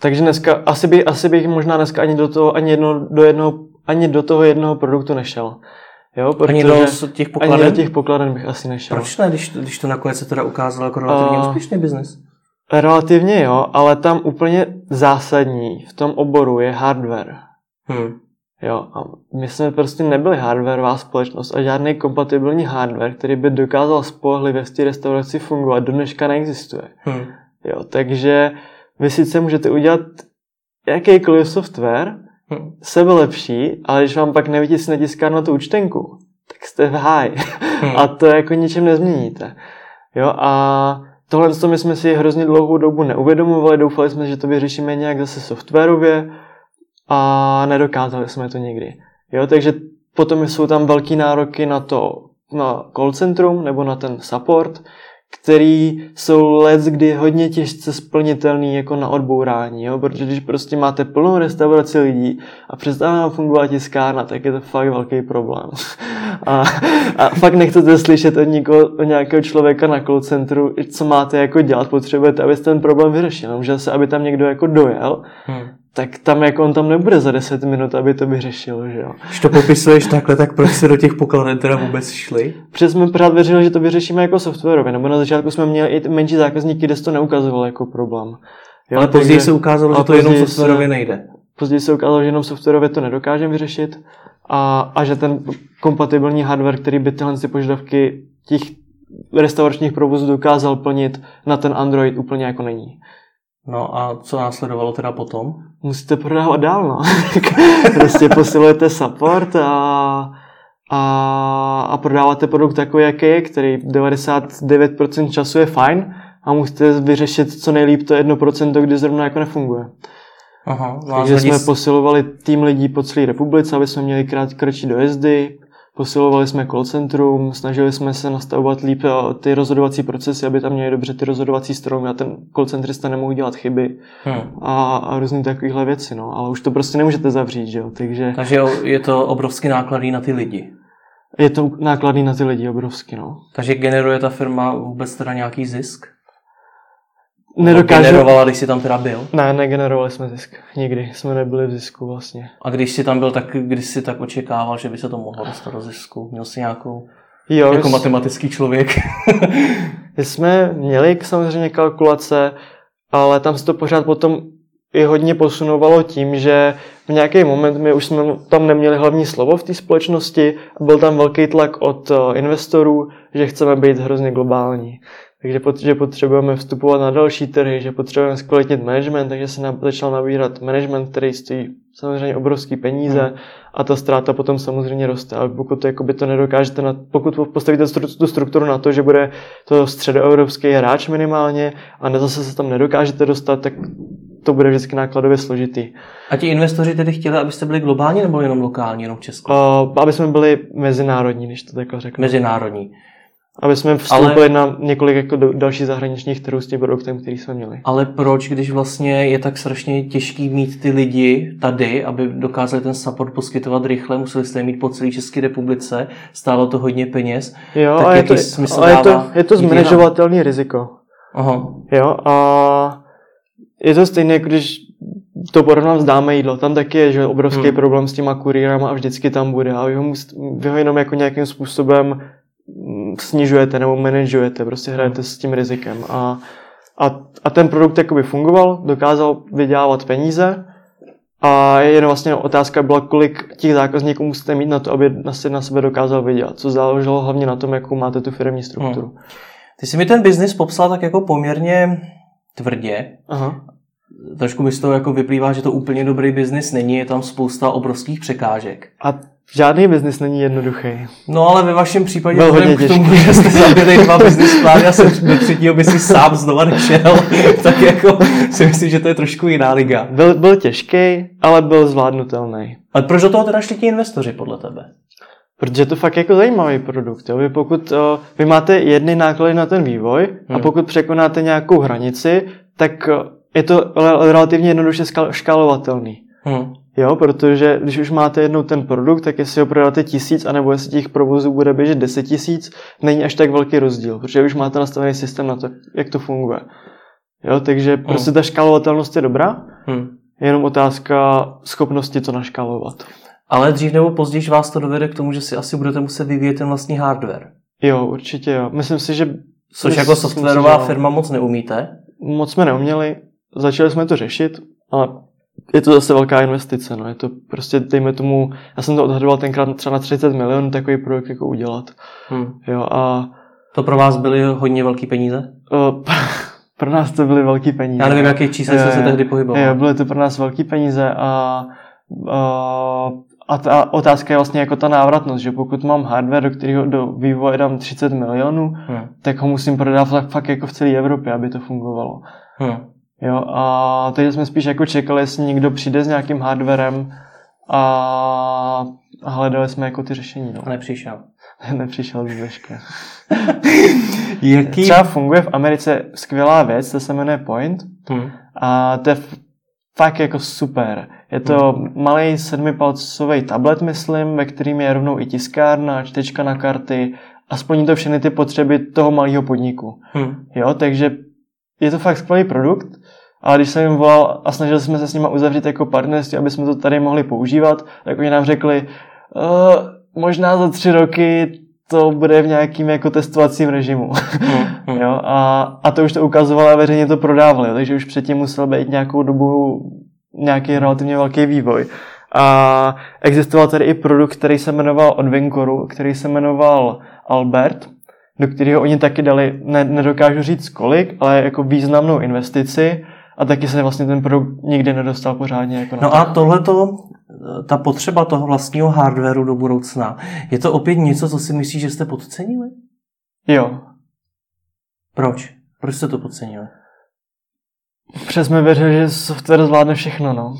takže dneska, asi, by, asi bych možná dneska ani do toho, ani, jedno, do jednoho, ani do toho jednoho produktu nešel. Jo, protože Ani do těch ani pokladen? do těch pokladen bych asi nešel. Proč ne, když, když to nakonec se teda ukázalo jako relativně A- úspěšný biznis? Relativně jo, ale tam úplně zásadní v tom oboru je hardware. Hm. Jo, a my jsme prostě nebyli hardwareová společnost a žádný kompatibilní hardware, který by dokázal spolehlivě v té restauraci fungovat, do dneška neexistuje. Hm. Jo, takže vy sice můžete udělat jakýkoliv software, Hm. sebe lepší, ale když vám pak nevytisne tiskárna tu účtenku, tak jste v háji. Hm. A to jako ničem nezměníte. Jo, a tohle to my jsme si hrozně dlouhou dobu neuvědomovali, doufali jsme, že to vyřešíme nějak zase softwarově a nedokázali jsme to nikdy. Jo, takže potom jsou tam velký nároky na to, na call centrum nebo na ten support, který jsou let, kdy hodně těžce splnitelný jako na odbourání, jo? protože když prostě máte plnou restauraci lidí a přestává vám fungovat tiskárna, tak je to fakt velký problém. A, a fakt nechcete slyšet od, někoho, od nějakého člověka na call centru, co máte jako dělat, potřebujete, abyste ten problém vyřešil. Může se, aby tam někdo jako dojel, Hm. Tak tam jako on tam nebude za 10 minut, aby to vyřešil, že jo. Když to popisuješ takhle, tak proč se do těch pokladen teda vůbec šli? Protože jsme pořád věřili, že to vyřešíme jako softwarově, nebo na začátku jsme měli i menší zákazníky, kde se to neukazovalo jako problém. Jo, Ale později takže- se ukázalo, že to jenom softwarově se- nejde. Později se ukázalo, že jenom softwarově to nedokážeme vyřešit a, a že ten kompatibilní hardware, který by tyhle ty požadavky těch restauračních provozů dokázal plnit na ten Android úplně jako není. No a co následovalo teda potom? Musíte prodávat dál, no. prostě posilujete support a, a, a prodáváte produkt takový, jaký je, který 99% času je fajn a musíte vyřešit co nejlíp to 1%, kdy zrovna jako nefunguje. Aha, Takže jsme posilovali tým lidí po celé republice, aby jsme měli krát, kratší dojezdy, posilovali jsme call centrum, snažili jsme se nastavovat líp eh, ty rozhodovací procesy, aby tam měli dobře ty rozhodovací stromy a ten call centrista nemohl dělat chyby hm. a, a různé takovéhle věci, no. Ale už to prostě nemůžete zavřít, že jo, takže Takže je to obrovský nákladný na ty lidi. je to nákladný na ty lidi obrovsky, no. Takže generuje ta firma vůbec teda nějaký zisk? Nedokážu... Generovala, když jsi tam teda byl? Ne, negenerovali jsme zisk. Nikdy jsme nebyli v zisku vlastně. A když jsi tam byl, tak když jsi tak očekával, že by se to mohlo dostat do zisku? Měl jsi nějakou, Jo, jako s- matematický člověk? My jsme měli samozřejmě kalkulace, ale tam se to pořád potom i hodně posunovalo tím, že v nějaký moment my už jsme tam neměli hlavní slovo v té společnosti a byl tam velký tlak od eh, investorů, že chceme být hrozně globální. Takže pot, že potřebujeme vstupovat na další trhy, že potřebujeme zkvalitnit management, takže se na, začal nabírat management, který stojí samozřejmě obrovský peníze Hmm. a ta ztráta potom samozřejmě roste. Ale pokud to, jakoby to nedokážete, na, pokud postavíte stru- tu strukturu na to, že bude to středoevropský hráč minimálně a zase se tam nedokážete dostat, tak to bude vždycky nákladově složitý. A ti investoři tedy chtěli, abyste byli globální nebo jenom lokální, jenom v Česku? Uh, aby jsme byli mezinárodní, když to takhle řeknu. Mezinárodní. Aby jsme vstoupili ale, na několik jako do, dalších zahraničních trhů s tím produktem, který jsme měli. Ale proč, když vlastně je tak strašně těžký mít ty lidi tady, aby dokázali ten support poskytovat rychle, museli jste mít po celé České republice, stálo to hodně peněz. Jo, tak a je to, smysl a je to, je to zmanežovatelný riziko. Aha. Jo, a je to stejné, jako když to porovnám s dáme jídlo. Tam taky je že obrovský hmm. problém s těma kurýrama a vždycky tam bude. A vy ho, vy ho jenom jako nějakým způsobem snižujete nebo manažujete, prostě hrajete s tím rizikem. A, a, a ten produkt jakoby fungoval, dokázal vydělávat peníze a jenom vlastně otázka byla, kolik těch zákazníků musíte mít na to, aby na, si na sebe dokázal vydělat, co záleželo hlavně na tom, jakou máte tu firmní strukturu. Hmm. Ty jsi mi ten biznis popsal tak jako poměrně tvrdě. Aha. Trošku mi z toho jako vyplývá, že to úplně dobrý biznis není, je tam spousta obrovských překážek. A Žádný biznis není jednoduchý. No ale ve vašem případě Byl hodně k tomu, že jste zabili dva biznis plány a jsem do třetího by si sám znova nešel, tak jako si myslím, že to je trošku jiná liga. Byl, byl těžký, ale byl zvládnutelný. Ale proč do toho teda šli ti investoři podle tebe? Protože to fakt jako zajímavý produkt. Jo? Vy pokud uh, vy máte jedny náklady na ten vývoj hmm. a pokud překonáte nějakou hranici, tak uh, je to relativně jednoduše škálovatelný. Hmm. Jo, protože když už máte jednou ten produkt, tak jestli ho prodáte tisíc, anebo jestli těch provozů bude běžet deset tisíc, není až tak velký rozdíl, protože už máte nastavený systém na to, jak to funguje. Jo, takže hmm. prostě ta škálovatelnost je dobrá, hmm. jenom otázka schopnosti to naškálovat. Ale dřív nebo později vás to dovede k tomu, že si asi budete muset vyvíjet ten vlastní hardware. Jo, určitě jo. Myslím si, že... Což jako softwarová firma moc neumíte? Moc jsme neuměli. Začali jsme to řešit, ale je to zase velká investice, no. Je to prostě, dejme tomu, já jsem to odhadoval tenkrát třeba na 30 milionů takový projekt jako udělat. Hmm. Jo, a... To pro vás byly hodně velký peníze? Uh, pro nás to byly velký peníze. Já nevím, jaký číslo se tehdy pohyboval. Jo, byly to pro nás velký peníze a, a a ta otázka je vlastně jako ta návratnost, že pokud mám hardware, do kterého do vývoje dám 30 milionů, hmm. tak ho musím prodávat fakt jako v celé Evropě, aby to fungovalo. Hmm. Jo, a teď jsme spíš jako čekali, jestli někdo přijde s nějakým hardwarem a, hledali jsme jako ty řešení. No. A nepřišel. nepřišel z Dneška. Jaký? Třeba funguje v Americe skvělá věc, to se jmenuje Point. Hmm. A to je fakt jako super. Je to hmm. malý sedmipalcový tablet, myslím, ve kterým je rovnou i tiskárna, čtečka na karty a splní to všechny ty potřeby toho malého podniku. Hmm. Jo, takže je to fakt skvělý produkt, ale když jsem jim volal a snažili jsme se s nimi uzavřít jako partnerství, aby jsme to tady mohli používat, tak oni nám řekli, uh, možná za tři roky to bude v nějakým jako testovacím režimu. Mm, jo, a, a to už to ukazovalo a veřejně to prodávali, takže už předtím musel být nějakou dobu nějaký relativně velký vývoj. A existoval tady i produkt, který se jmenoval od Vincoru, který se jmenoval Albert, do kterého oni taky dali, ne, nedokážu říct kolik, ale jako významnou investici a taky se vlastně ten produkt nikdy nedostal pořádně. Jako no a tohleto, ta potřeba toho vlastního hardwareu do budoucna, je to opět něco, co si myslíš, že jste podcenili? Jo. Proč? Proč jste to podcenili? Přes jsme věřili, že software zvládne všechno, no.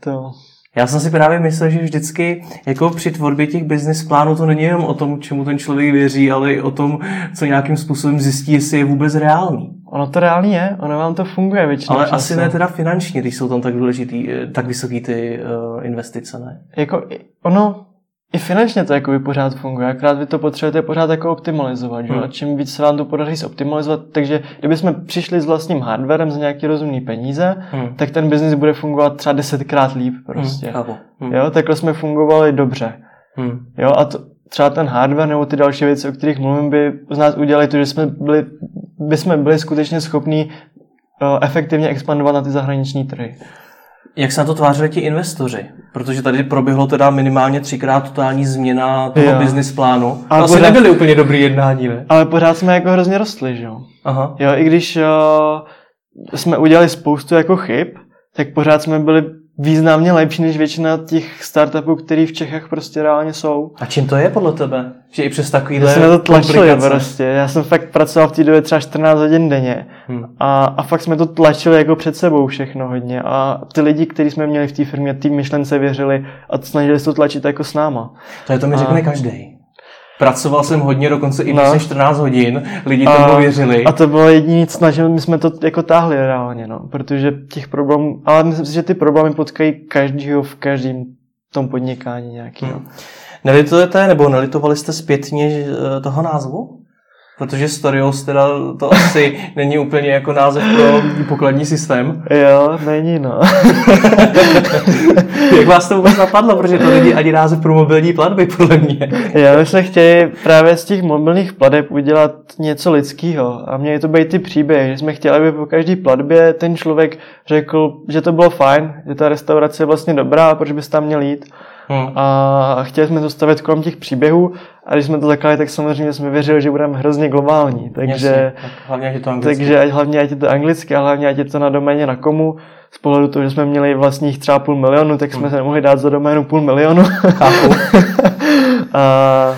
To... Já jsem si právě myslel, že vždycky jako při tvorbě těch business plánů to není jenom o tom, čemu ten člověk věří, ale i o tom, co nějakým způsobem zjistí, jestli je vůbec reálný. Ono to reálný je, ono vám to funguje většinou. Ale času. asi ne teda finančně, když jsou tam tak důležitý, eh, tak vysoký ty uh, investice, ne? Jako ono, i finančně to jako pořád funguje, akorát vy to potřebujete pořád jako optimalizovat, hmm. a čím víc se vám to podaří zoptimalizovat, takže kdyby jsme přišli s vlastním hardwarem za nějaký rozumný peníze, hmm. tak ten biznis bude fungovat třeba desetkrát líp prostě. Hmm. Hmm. Jo, takhle jsme fungovali dobře. Hmm. Jo, a to, třeba ten hardware nebo ty další věci, o kterých mluvím, by z nás udělali to, že jsme byli, by jsme byli skutečně schopní uh, efektivně expandovat na ty zahraniční trhy. Jak se na to tvářili ti investoři? Protože tady proběhlo teda minimálně třikrát totální změna toho jo. business plánu. A asi pořád, nebyly úplně dobrý jednání, ne? Ale pořád jsme jako hrozně rostli, že jo? Aha. Jo, i když uh, jsme udělali spoustu jako chyb, tak pořád jsme byli významně lepší než většina těch startupů, které v Čechách prostě reálně jsou. A čím to je podle tebe? Že i přes takovýhle jsme to tlačili prostě. Já jsem fakt pracoval v té době třeba 14 hodin denně. Hmm. A, a fakt jsme to tlačili jako před sebou všechno hodně. A ty lidi, kteří jsme měli v té firmě, tým myšlence věřili a snažili se to tlačit jako s náma. To je to mi a... řekne každý. Pracoval jsem hodně, dokonce i no. 14 hodin, lidi a, tomu věřili. A to bylo jediné, na čem my jsme to jako táhli reálně, no, protože těch problémů, ale myslím si, že ty problémy potkají každýho v každém tom podnikání nějaký, no. Hmm. Nelitujete nebo nelitovali jste zpětně eh, toho názvu? Protože Storios teda to asi není úplně jako název pro pokladní systém. Jo, není no. Jak vás to vůbec napadlo, protože to není ani název pro mobilní platby, podle mě. Já my jsme chtěli právě z těch mobilních plateb udělat něco lidského a měli to být ty příběhy, že jsme chtěli, aby po každé platbě ten člověk řekl, že to bylo fajn, že ta restaurace je vlastně dobrá, proč bys tam měl jít. Hmm. A chtěli jsme to stavět kolem těch příběhů a když jsme to zaklali, tak samozřejmě jsme věřili, že budeme hrozně globální. Takže, Jasně, tak hlavně ať je to anglicky. Takže hlavně ať je to anglicky a hlavně ať je to na doméně na komu. Z pohledu toho, že jsme měli vlastních třeba půl milionu, tak jsme hmm. se nemohli dát za doménu půl milionu. a,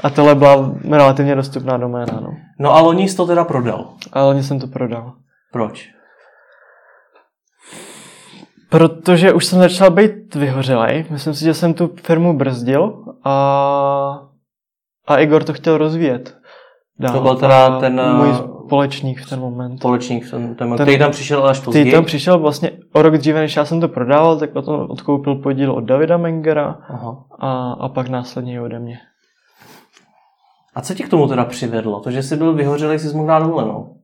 a tohle byla relativně dostupná doména. No, no a loni jsi to teda prodal? A loni jsem to prodal. Proč? Protože už jsem začal být vyhořelej. Myslím si, že jsem tu firmu brzdil a, a Igor to chtěl rozvíjet. Dál. To byl teda ten... Můj eh, společník v ten moment. Společník v ten, ten, ten který tam přišel až později. Který tam přišel vlastně o rok dříve, než já jsem to prodával, tak potom odkoupil podíl od Davida Mengera Aha. A, a pak následně i ode mě. A co tě k tomu teda přivedlo? To, že jsi byl vyhořelý, jsi mohl dát dovolenou.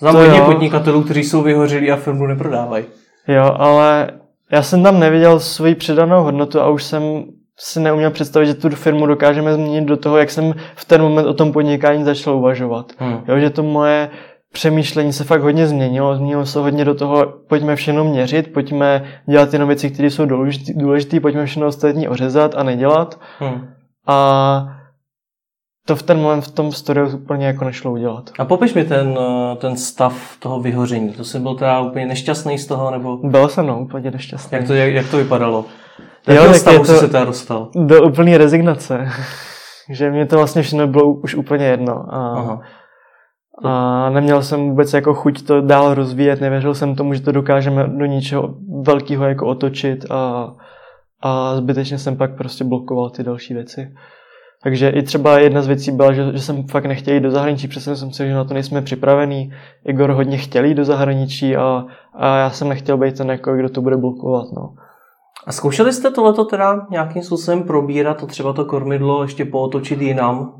Znám hodně podnikatelů, kteří jsou vyhořelí a firmu neprodávají. Jo, ale já jsem tam neviděl svoji přidanou hodnotu a už jsem si neuměl představit, že tu firmu dokážeme změnit do toho, jak jsem v ten moment o tom podnikání začal uvažovat. Hmm. Jo, že to moje přemýšlení se fakt hodně změnilo. Změnilo se hodně do toho, pojďme všechno měřit, pojďme dělat jenom věci, které jsou důležité, pojďme všechno ostatní ořezat a nedělat. Hmm. A to v ten moment v tom studiu úplně jako nešlo udělat. A popiš mi ten, eh, ten stav toho vyhoření. To jsi byl teda úplně nešťastný z toho, nebo? Byl jsem no, úplně nešťastný. Jak to, jak, jak to vypadalo? Do jakého stavu jsi se teda dostal? Do úplné rezignace. že mě to vlastně všechno bylo už úplně jedno. A, Aha. a neměl jsem vůbec jako chuť to dál rozvíjet, nevěřil jsem tomu, že to dokážeme do něčeho velkého jako otočit a, a zbytečně jsem pak prostě blokoval ty další věci. Takže i třeba jedna z věcí byla, že, že jsem fakt nechtěl jít do zahraničí, přesně jsem si, že na to nejsme připravení. Igor hodně chtěl jít do zahraničí a, a já jsem nechtěl být ten, jako, kdo to bude blokovat. No. A zkoušeli jste tohleto teda nějakým způsobem probírat a třeba to kormidlo ještě pootočit jinam,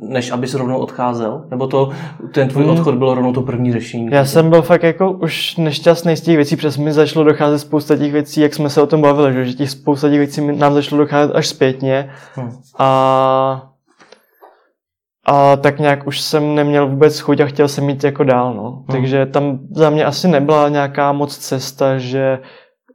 než aby se rovnou odcházel? Nebo to, ten tvůj hmm. odchod byl rovnou to první řešení? Já jsem byl fakt jako už nešťastný z těch věcí, přes mi začalo docházet spousta těch věcí, jak jsme se o tom bavili, že, těch spousta těch věcí nám začalo docházet až zpětně. Hmm. A a tak nějak už jsem neměl vůbec chuť a chtěl jsem mít jako dál, no. Hmm. Takže tam za mě asi nebyla nějaká moc cesta, že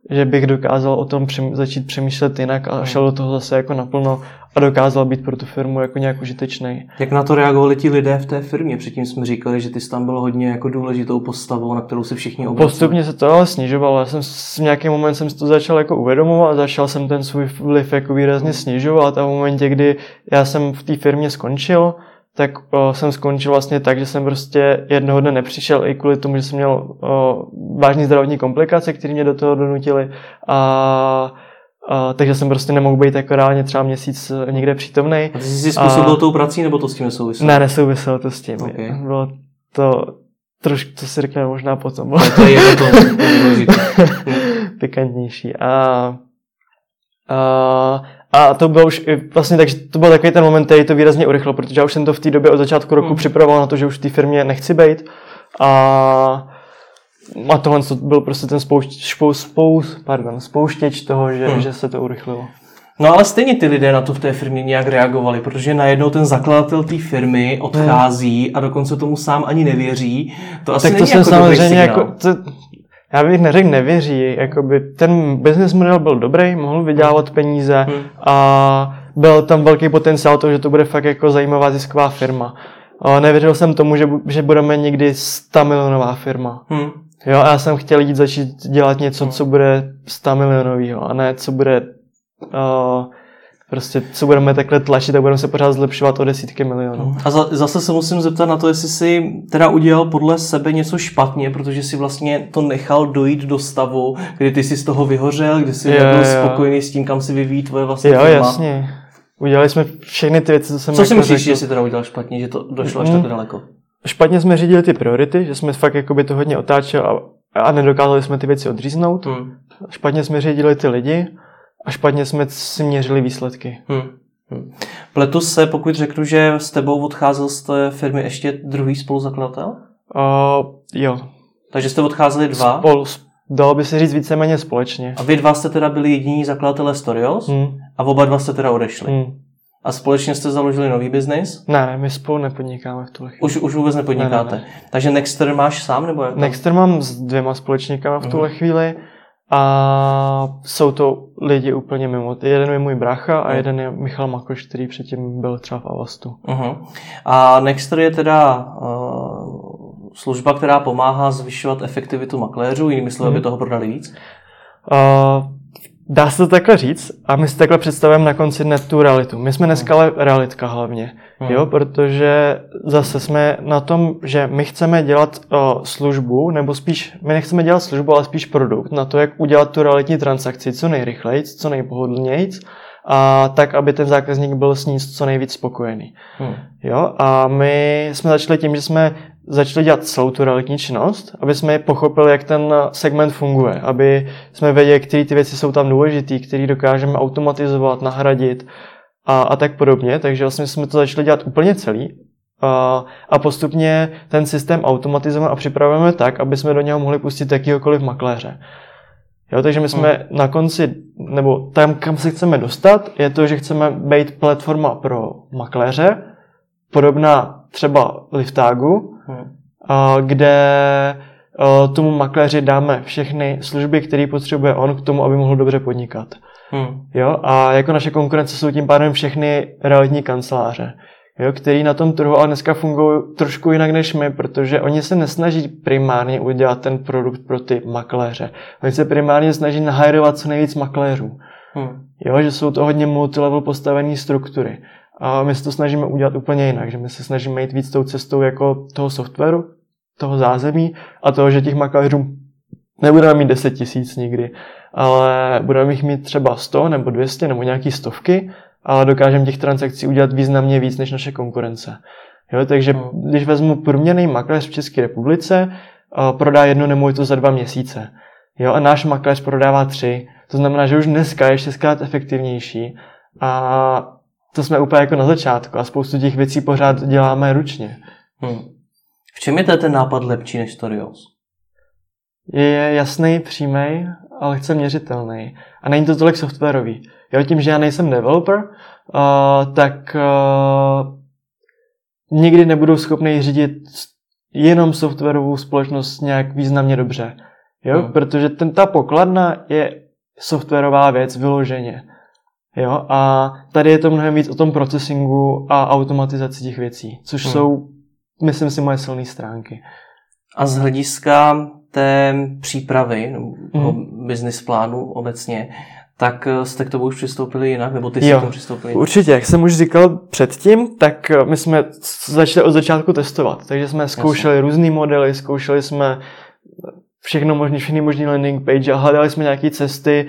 že bych dokázal o tom přem, začít přemýšlet jinak a šel do toho zase jako naplno a dokázal být pro tu firmu jako nějak užitečný. Jak na to reagovali ti lidé v té firmě? Předtím jsme říkali, že ty jsi tam byl hodně jako důležitou postavou, na kterou se všichni obraceli. Postupně se to ale snižovalo. Já jsem s nějaký moment jsem si to začal jako uvědomovat a začal jsem ten svůj vliv jako výrazně snižovat a v momentě, kdy já jsem v té firmě skončil, tak o, jsem skončil vlastně tak, že jsem prostě jednoho dne nepřišel i kvůli tomu, že jsem měl o, vážný zdravotní komplikace, které mě do toho donutily a a, takže jsem prostě nemohl být jako reálně třeba měsíc e, někde přítomný. A ty jsi si způsobil a... tou prací, nebo to s tím nesouviselo? Ne, nesouviselo to s tím. Okay. Bylo to trošku, to si řekneme možná potom. No, to je to, to Pikantnější. A, a a to bylo už vlastně tak, že to byl takový ten moment, který to výrazně urychlil, protože já už jsem to v té době od začátku roku hmm. připravoval na to, že už v té firmě nechci být. A, a tohle to byl prostě ten spoušť, spou, spou, pardon, spouštěč toho, že, hmm. že se to urychlilo. No ale stejně ty lidé na to v té firmě nějak reagovali, protože najednou ten zakladatel té firmy odchází hmm. a dokonce tomu sám ani nevěří. To asi tak to není jsem jako samozřejmě jako, to, já bych neřekl nevěří, jakoby ten business model byl dobrý, mohl vydělávat peníze hmm. a byl tam velký potenciál toho, že to bude fakt jako zajímavá zisková firma. Nevěřil jsem tomu, že, že budeme někdy 100 milionová firma. Hmm. Jo, a já jsem chtěl jít začít dělat něco, hmm. co bude 100 milionového a ne co bude uh, prostě co budeme takhle tlačit a budeme se pořád zlepšovat o desítky milionů. A za, zase se musím zeptat na to, jestli si teda udělal podle sebe něco špatně, protože si vlastně to nechal dojít do stavu, kdy ty jsi z toho vyhořel, kdy jsi nebyl spokojený s tím, kam si vyvíjí tvoje vlastní jo, firma. jasně. Udělali jsme všechny ty věci, co jsem Co si jako myslíš, řekl. že jsi teda udělal špatně, že to došlo až Mm. takhle daleko? Špatně jsme řídili ty priority, že jsme fakt jakoby to hodně otáčeli a, a nedokázali jsme ty věci odříznout. Hmm. Špatně jsme řídili ty lidi a špatně jsme si měřili výsledky. Hmm. Hmm. Pletu se, pokud řeknu, že s tebou odcházel z té firmy ještě druhý spoluzakladatel? Uh, jo, Takže jste odcházeli dva? Spol, dalo by se říct víceméně společně. A vy dva jste teda byli jediní zakladatelé Storios Hmm. a oba dva jste teda odešli. Hmm. A společně jste založili nový biznis? Ne, ne, my spolu nepodnikáme v tuhle chvíli. Už, už vůbec nepodnikáte. Ne, ne, Takže Nexter máš sám nebo jak? Nexter mám s dvěma společníkama v tuhle Mhm. chvíli a jsou to lidi úplně mimo. Jeden je můj brácha a Mhm. jeden je Michal Makoš, který předtím byl třeba v Avastu. Uh-huh. A Nexter je teda uh, služba, která pomáhá zvyšovat efektivitu makléřů, jinými slovy, Mhm. aby toho prodali víc? Uh, dá se to takhle říct a my si takhle představujeme na konci dne tu realitu. My jsme dneska ale realitka hlavně, Mhm. jo, protože zase jsme na tom, že my chceme dělat službu, nebo spíš, my nechceme dělat službu, ale spíš produkt na to, jak udělat tu realitní transakci co nejrychleji, co nejpohodlněji a tak, aby ten zákazník byl s ní co nejvíc spokojený. Hmm. Jo, a my jsme začali tím, že jsme začali dělat celou tu realitní činnost, aby jsme pochopili, jak ten segment funguje, aby jsme věděli, které ty věci jsou tam důležité, které dokážeme automatizovat, nahradit a, a tak podobně. Takže vlastně jsme to začali dělat úplně celý a, a postupně ten systém automatizujeme a připravujeme tak, aby jsme do něho mohli pustit jakýhokoliv makléře. Jo, takže my jsme na konci, nebo tam, kam se chceme dostat, je to, že chceme být platforma pro makléře, podobná třeba Liftagu, Hmm. a kde a, tomu makléři dáme všechny služby, které potřebuje on k tomu, aby mohl dobře podnikat. Hmm. Jo? A jako naše konkurence jsou tím pádem všechny realitní kanceláře, jo? který na tom trhu ale dneska fungují trošku jinak než my, protože oni se nesnaží primárně udělat ten produkt pro ty makléře. Oni se primárně snaží nahajrovat co nejvíc makléřů. Hmm. Jo, že jsou to hodně multilevel postavené struktury. A my se to snažíme udělat úplně jinak, že my se snažíme jít víc tou cestou jako toho softwaru, toho zázemí a toho, že těch makléřů nebudeme mít 10 tisíc nikdy, ale budeme jich mít třeba 100 nebo 200 nebo nějaký stovky, ale dokážeme těch transakcí udělat významně víc než naše konkurence. Jo, takže Hmm. když vezmu průměrný makléř v České republice, a prodá jednu nemovitost za dva měsíce. Jo, a náš makléř prodává tři. To znamená, že už dneska je šestkrát efektivnější a to jsme úplně jako na začátku a spoustu těch věcí pořád děláme ručně. Hmm. V čem je ten nápad lepší než Storios? Je jasný, přímý, ale chce měřitelný. A není to tolik softwarový. Jo, tím, že já nejsem developer, uh, tak uh, nikdy nebudu schopný řídit jenom softwarovou společnost nějak významně dobře. Jo, Hmm. protože ten, ta pokladna je softwarová věc vyloženě. Jo, a tady je to mnohem víc o tom procesingu a automatizaci těch věcí, což Hmm. jsou, myslím si, moje silné stránky. A z hlediska té přípravy, nebo Mhm. business plánu obecně, tak eh, jste k tomu už přistoupili jinak, nebo ty jsi Jo. k tomu přistoupil jinak? Určitě, jak jsem už říkal předtím, tak eh, my jsme začali od začátku testovat. Takže jsme zkoušeli různé modely, zkoušeli jsme všechno možný, všechny možný landing page a hledali jsme nějaké cesty,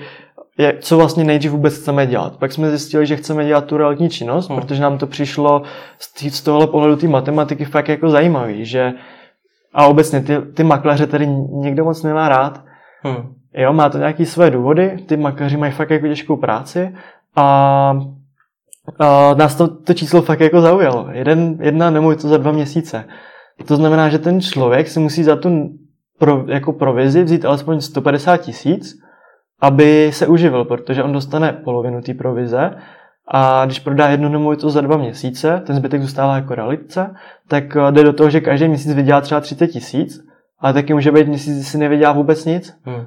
jak- co vlastně nejdřív vůbec chceme dělat. Pak jsme zjistili, že chceme dělat tu realitní činnost, Hmm. protože nám to přišlo z, z tohohle pohledu té matematiky fakt jako zajímavý, že a obecně ty, ty makléře tady někdo moc nemá rád, Hmm. Jo, má to nějaké své důvody, ty makaři mají fakt jako těžkou práci a, a nás to, to číslo fakt jako zaujalo. Jeden, jedna nemovitost za dva měsíce. To znamená, že ten člověk si musí za tu pro, jako provizi vzít alespoň 150 tisíc, aby se uživil, protože on dostane polovinu té provize a když prodá jednu nemovitost za dva měsíce, ten zbytek zůstává jako realitce, tak eh, jde do toho, že každý měsíc vydělá třeba 30 tisíc, ale taky může být měsíc, kdy si nevydělá vůbec nic. Hmm.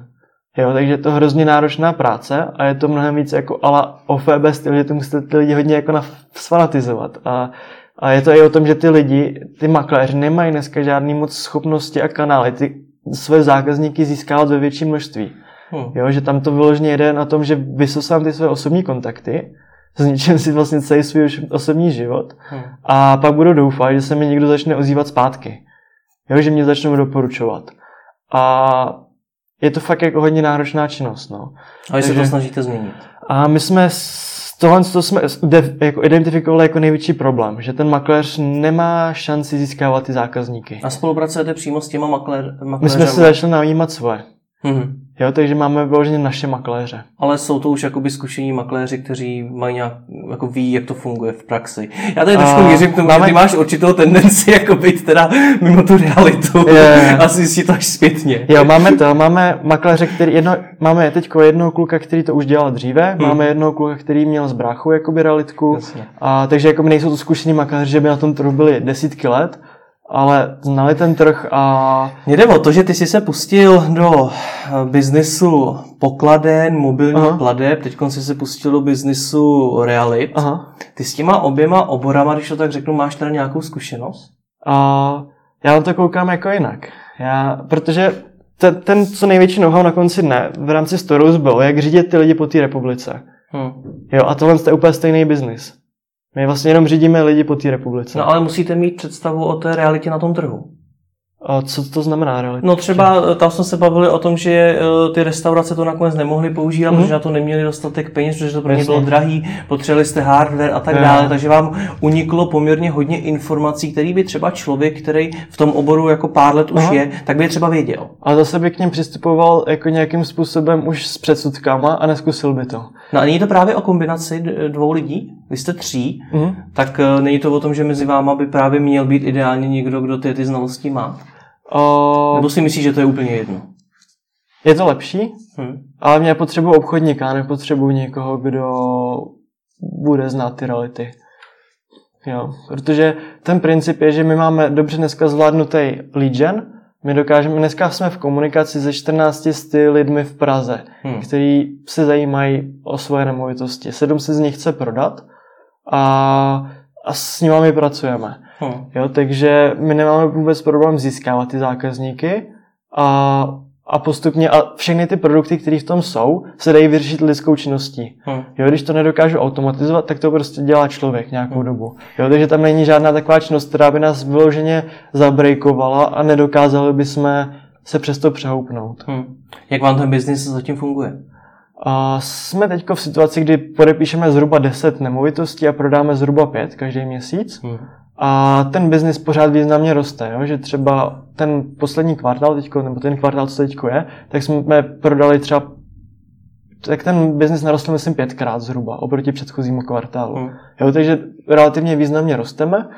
Jo, takže je to hrozně náročná práce a je to mnohem víc jako ala OFB styl, že to musíte ty lidi hodně jako sfanatizovat. A, a je to i o tom, že ty lidi, ty makléři nemají dneska žádný moc schopnosti a kanály, ty své zákazníky získávat ve větším množství. Hmm. Jo, že tam to vyloženě jde na tom, že vysosám ty své osobní kontakty, zničím si vlastně celý svůj osobní život Hmm. a pak budu doufat, že se mi někdo začne ozývat zpátky. Jo, že mě začnou doporučovat. A je to fakt jako hodně náročná činnost, no. A vy se to snažíte změnit. A my jsme tohle to jsme jako identifikovali jako největší problém, že ten makléř nemá šanci získávat ty zákazníky. A spolupracujete přímo s těma makléři? My jsme si začali najímat svoje. Mm-hmm. Jo, takže máme vyloženě naše makléře. Ale jsou to už jakoby zkušení makléři, kteří mají nějak, jako ví, jak to funguje v praxi. Já tady trošku měřím k tomu, máme... že ty máš určitou tendenci jako být teda mimo tu realitu je. a zjistit to až zpětně. Jo, máme to, máme makléře, který jedno, máme teď jednoho kluka, který to už dělal dříve, hmm. máme jednoho kluka, který měl z bráchu jakoby realitku, Jasně. a takže jako nejsou to zkušení makléři, že by na tom trhu byli desítky let, ale znali ten trh a... Mně jde o to, že ty jsi se pustil do eh, biznisu pokladen, mobilních Aha. pladeb, teď jsi se pustil do biznisu realit. Aha. Ty s těma oběma oborama, když to tak řeknu, máš teda nějakou zkušenost? A já na to koukám jako jinak. Já, protože ten, ten co největší know na konci dne v rámci Storos bylo, jak řídit ty lidi po té republice. Hmm. Jo, a tohle je úplně stejný biznis. My vlastně jenom řídíme lidi po té republice. No ale musíte mít představu o té realitě na tom trhu. A co to znamená realita? No třeba eh, tam jsme se bavili o tom, že eh, ty restaurace to nakonec nemohly používat, mm-hmm. protože na to neměli dostatek peněz, protože to pro ně bylo drahý, potřebovali jste hardware a tak dále, takže vám uniklo poměrně hodně informací, který by třeba člověk, který v tom oboru jako pár let už Aha. je, tak by je třeba věděl. A zase by k něm přistupoval jako nějakým způsobem už s předsudkama a neskusil by to. No a není to právě o kombinaci dvou lidí? Vy jste tří, mm-hmm. tak eh, není to o tom, že mezi váma by právě měl být ideálně někdo, kdo ty, ty znalosti má? O... Nebo si myslíš, že to je úplně jedno? Je to lepší, hmm. ale mě potřebuji obchodníka, nepotřebuji někoho, kdo bude znát ty reality. Jo, protože ten princip je, že my máme dobře dneska zvládnutý lead gen, my dokážeme, dneska jsme v komunikaci se 14 sty lidmi v Praze, hmm. kteří se zajímají o svoje nemovitosti. Sedm se z nich chce prodat a, a s nimi my pracujeme. Hmm. Jo, takže my nemáme vůbec problém získávat ty zákazníky a, a postupně a všechny ty produkty, které v tom jsou, se dají vyřešit lidskou činností. Hmm. Jo, když to nedokážu automatizovat, tak to prostě dělá člověk nějakou hmm. dobu. Jo, takže tam není žádná taková činnost, která by nás vyloženě zabrejkovala a nedokázali bychom se přesto přehoupnout. Hmm. Jak vám ten biznis zatím funguje? A jsme teď v situaci, kdy podepíšeme zhruba 10 nemovitostí a prodáme zhruba 5 každý měsíc. Hmm. A ten biznis pořád významně roste, jo? že třeba ten poslední kvartál teďko, nebo ten kvartál, co teďko je, tak jsme prodali třeba tak ten biznis narostl, myslím, pětkrát zhruba oproti předchozímu kvartálu. Hmm. Jo, takže relativně významně rosteme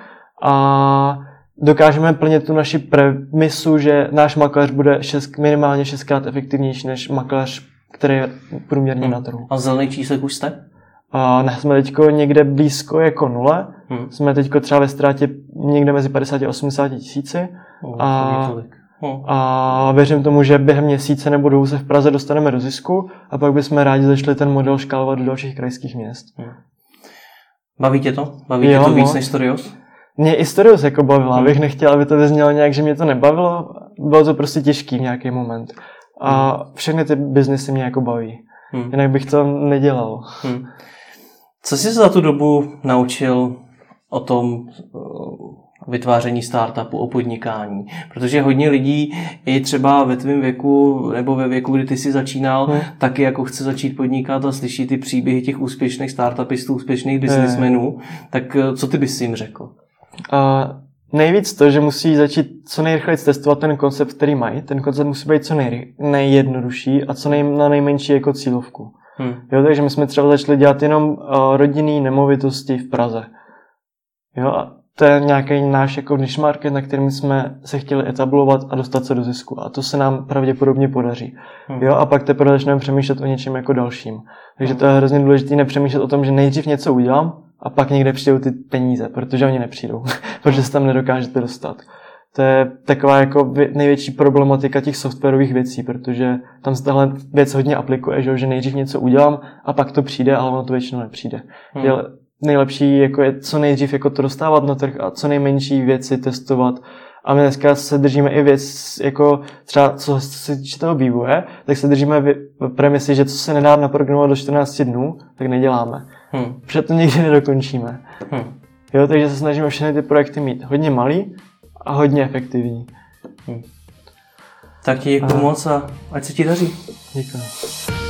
a dokážeme plnit tu naši premisu, že náš makléř bude šest, minimálně šestkrát efektivnější než makléř, který je průměrně hmm. na trhu. A zelený číslek už jste? A ne, jsme teď někde blízko jako nule. Hmm. Jsme teď třeba ve ztrátě někde mezi 50 a 80 tisíci. Oh, a, hmm. a věřím tomu, že během měsíce nebo dvou se v Praze dostaneme do zisku a pak bychom rádi začali ten model škálovat do dalších krajských měst. Hmm. Baví tě to? Baví tě to víc no. než Storios? Mě i Storios jako bavila, hmm. abych nechtěl, aby to vyznělo nějak, že mě to nebavilo. Bylo to prostě těžký v nějaký moment. A hmm. všechny ty biznesy mě jako baví. Hmm. Jinak bych to nedělal. Hmm. Co jsi se za tu dobu naučil o tom eh, vytváření startupu, o podnikání? Protože hodně lidí i třeba ve tvém věku nebo ve věku, kdy ty jsi začínal, hmm. taky jako chce začít podnikat a slyší ty příběhy těch úspěšných startupistů, úspěšných businessmenů. Hmm. Tak eh, co ty bys jim řekl? Uh, nejvíc to, že musí začít co nejrychleji testovat ten koncept, který mají. Ten koncept musí být co nej, nejjednodušší a co nej, na nejmenší jako cílovku. Hmm. Jo, takže my jsme třeba začali dělat jenom uh, rodinný nemovitosti v Praze. Jo, a to je nějaký náš jako niche market, na kterým jsme se chtěli etablovat a dostat se do zisku. A to se nám pravděpodobně podaří. Hmm. Jo, a pak teprve začneme přemýšlet o něčem jako dalším. Takže to je hrozně důležité nepřemýšlet o tom, že nejdřív něco udělám a pak někde přijdou ty peníze, protože oni nepřijdou, protože se tam nedokážete dostat. To je taková jako největší problematika těch softwarových věcí, protože tam se tahle věc hodně aplikuje, že, nejdřív něco udělám a pak to přijde, ale ono to většinou nepřijde. Hmm. Je nejlepší jako je co nejdřív jako to dostávat na trh a co nejmenší věci testovat. A my dneska se držíme i věc, jako třeba co se týče toho vývoje, tak se držíme v premisy, že co se nedá naprogramovat do 14 dnů, tak neděláme. Hmm. Protože to nikdy nedokončíme. Hmm. Jo, takže se snažíme všechny ty projekty mít hodně malý, a hodně efektivní. Hmm. Tak ti děkuji moc a ať se ti daří. Děkuji.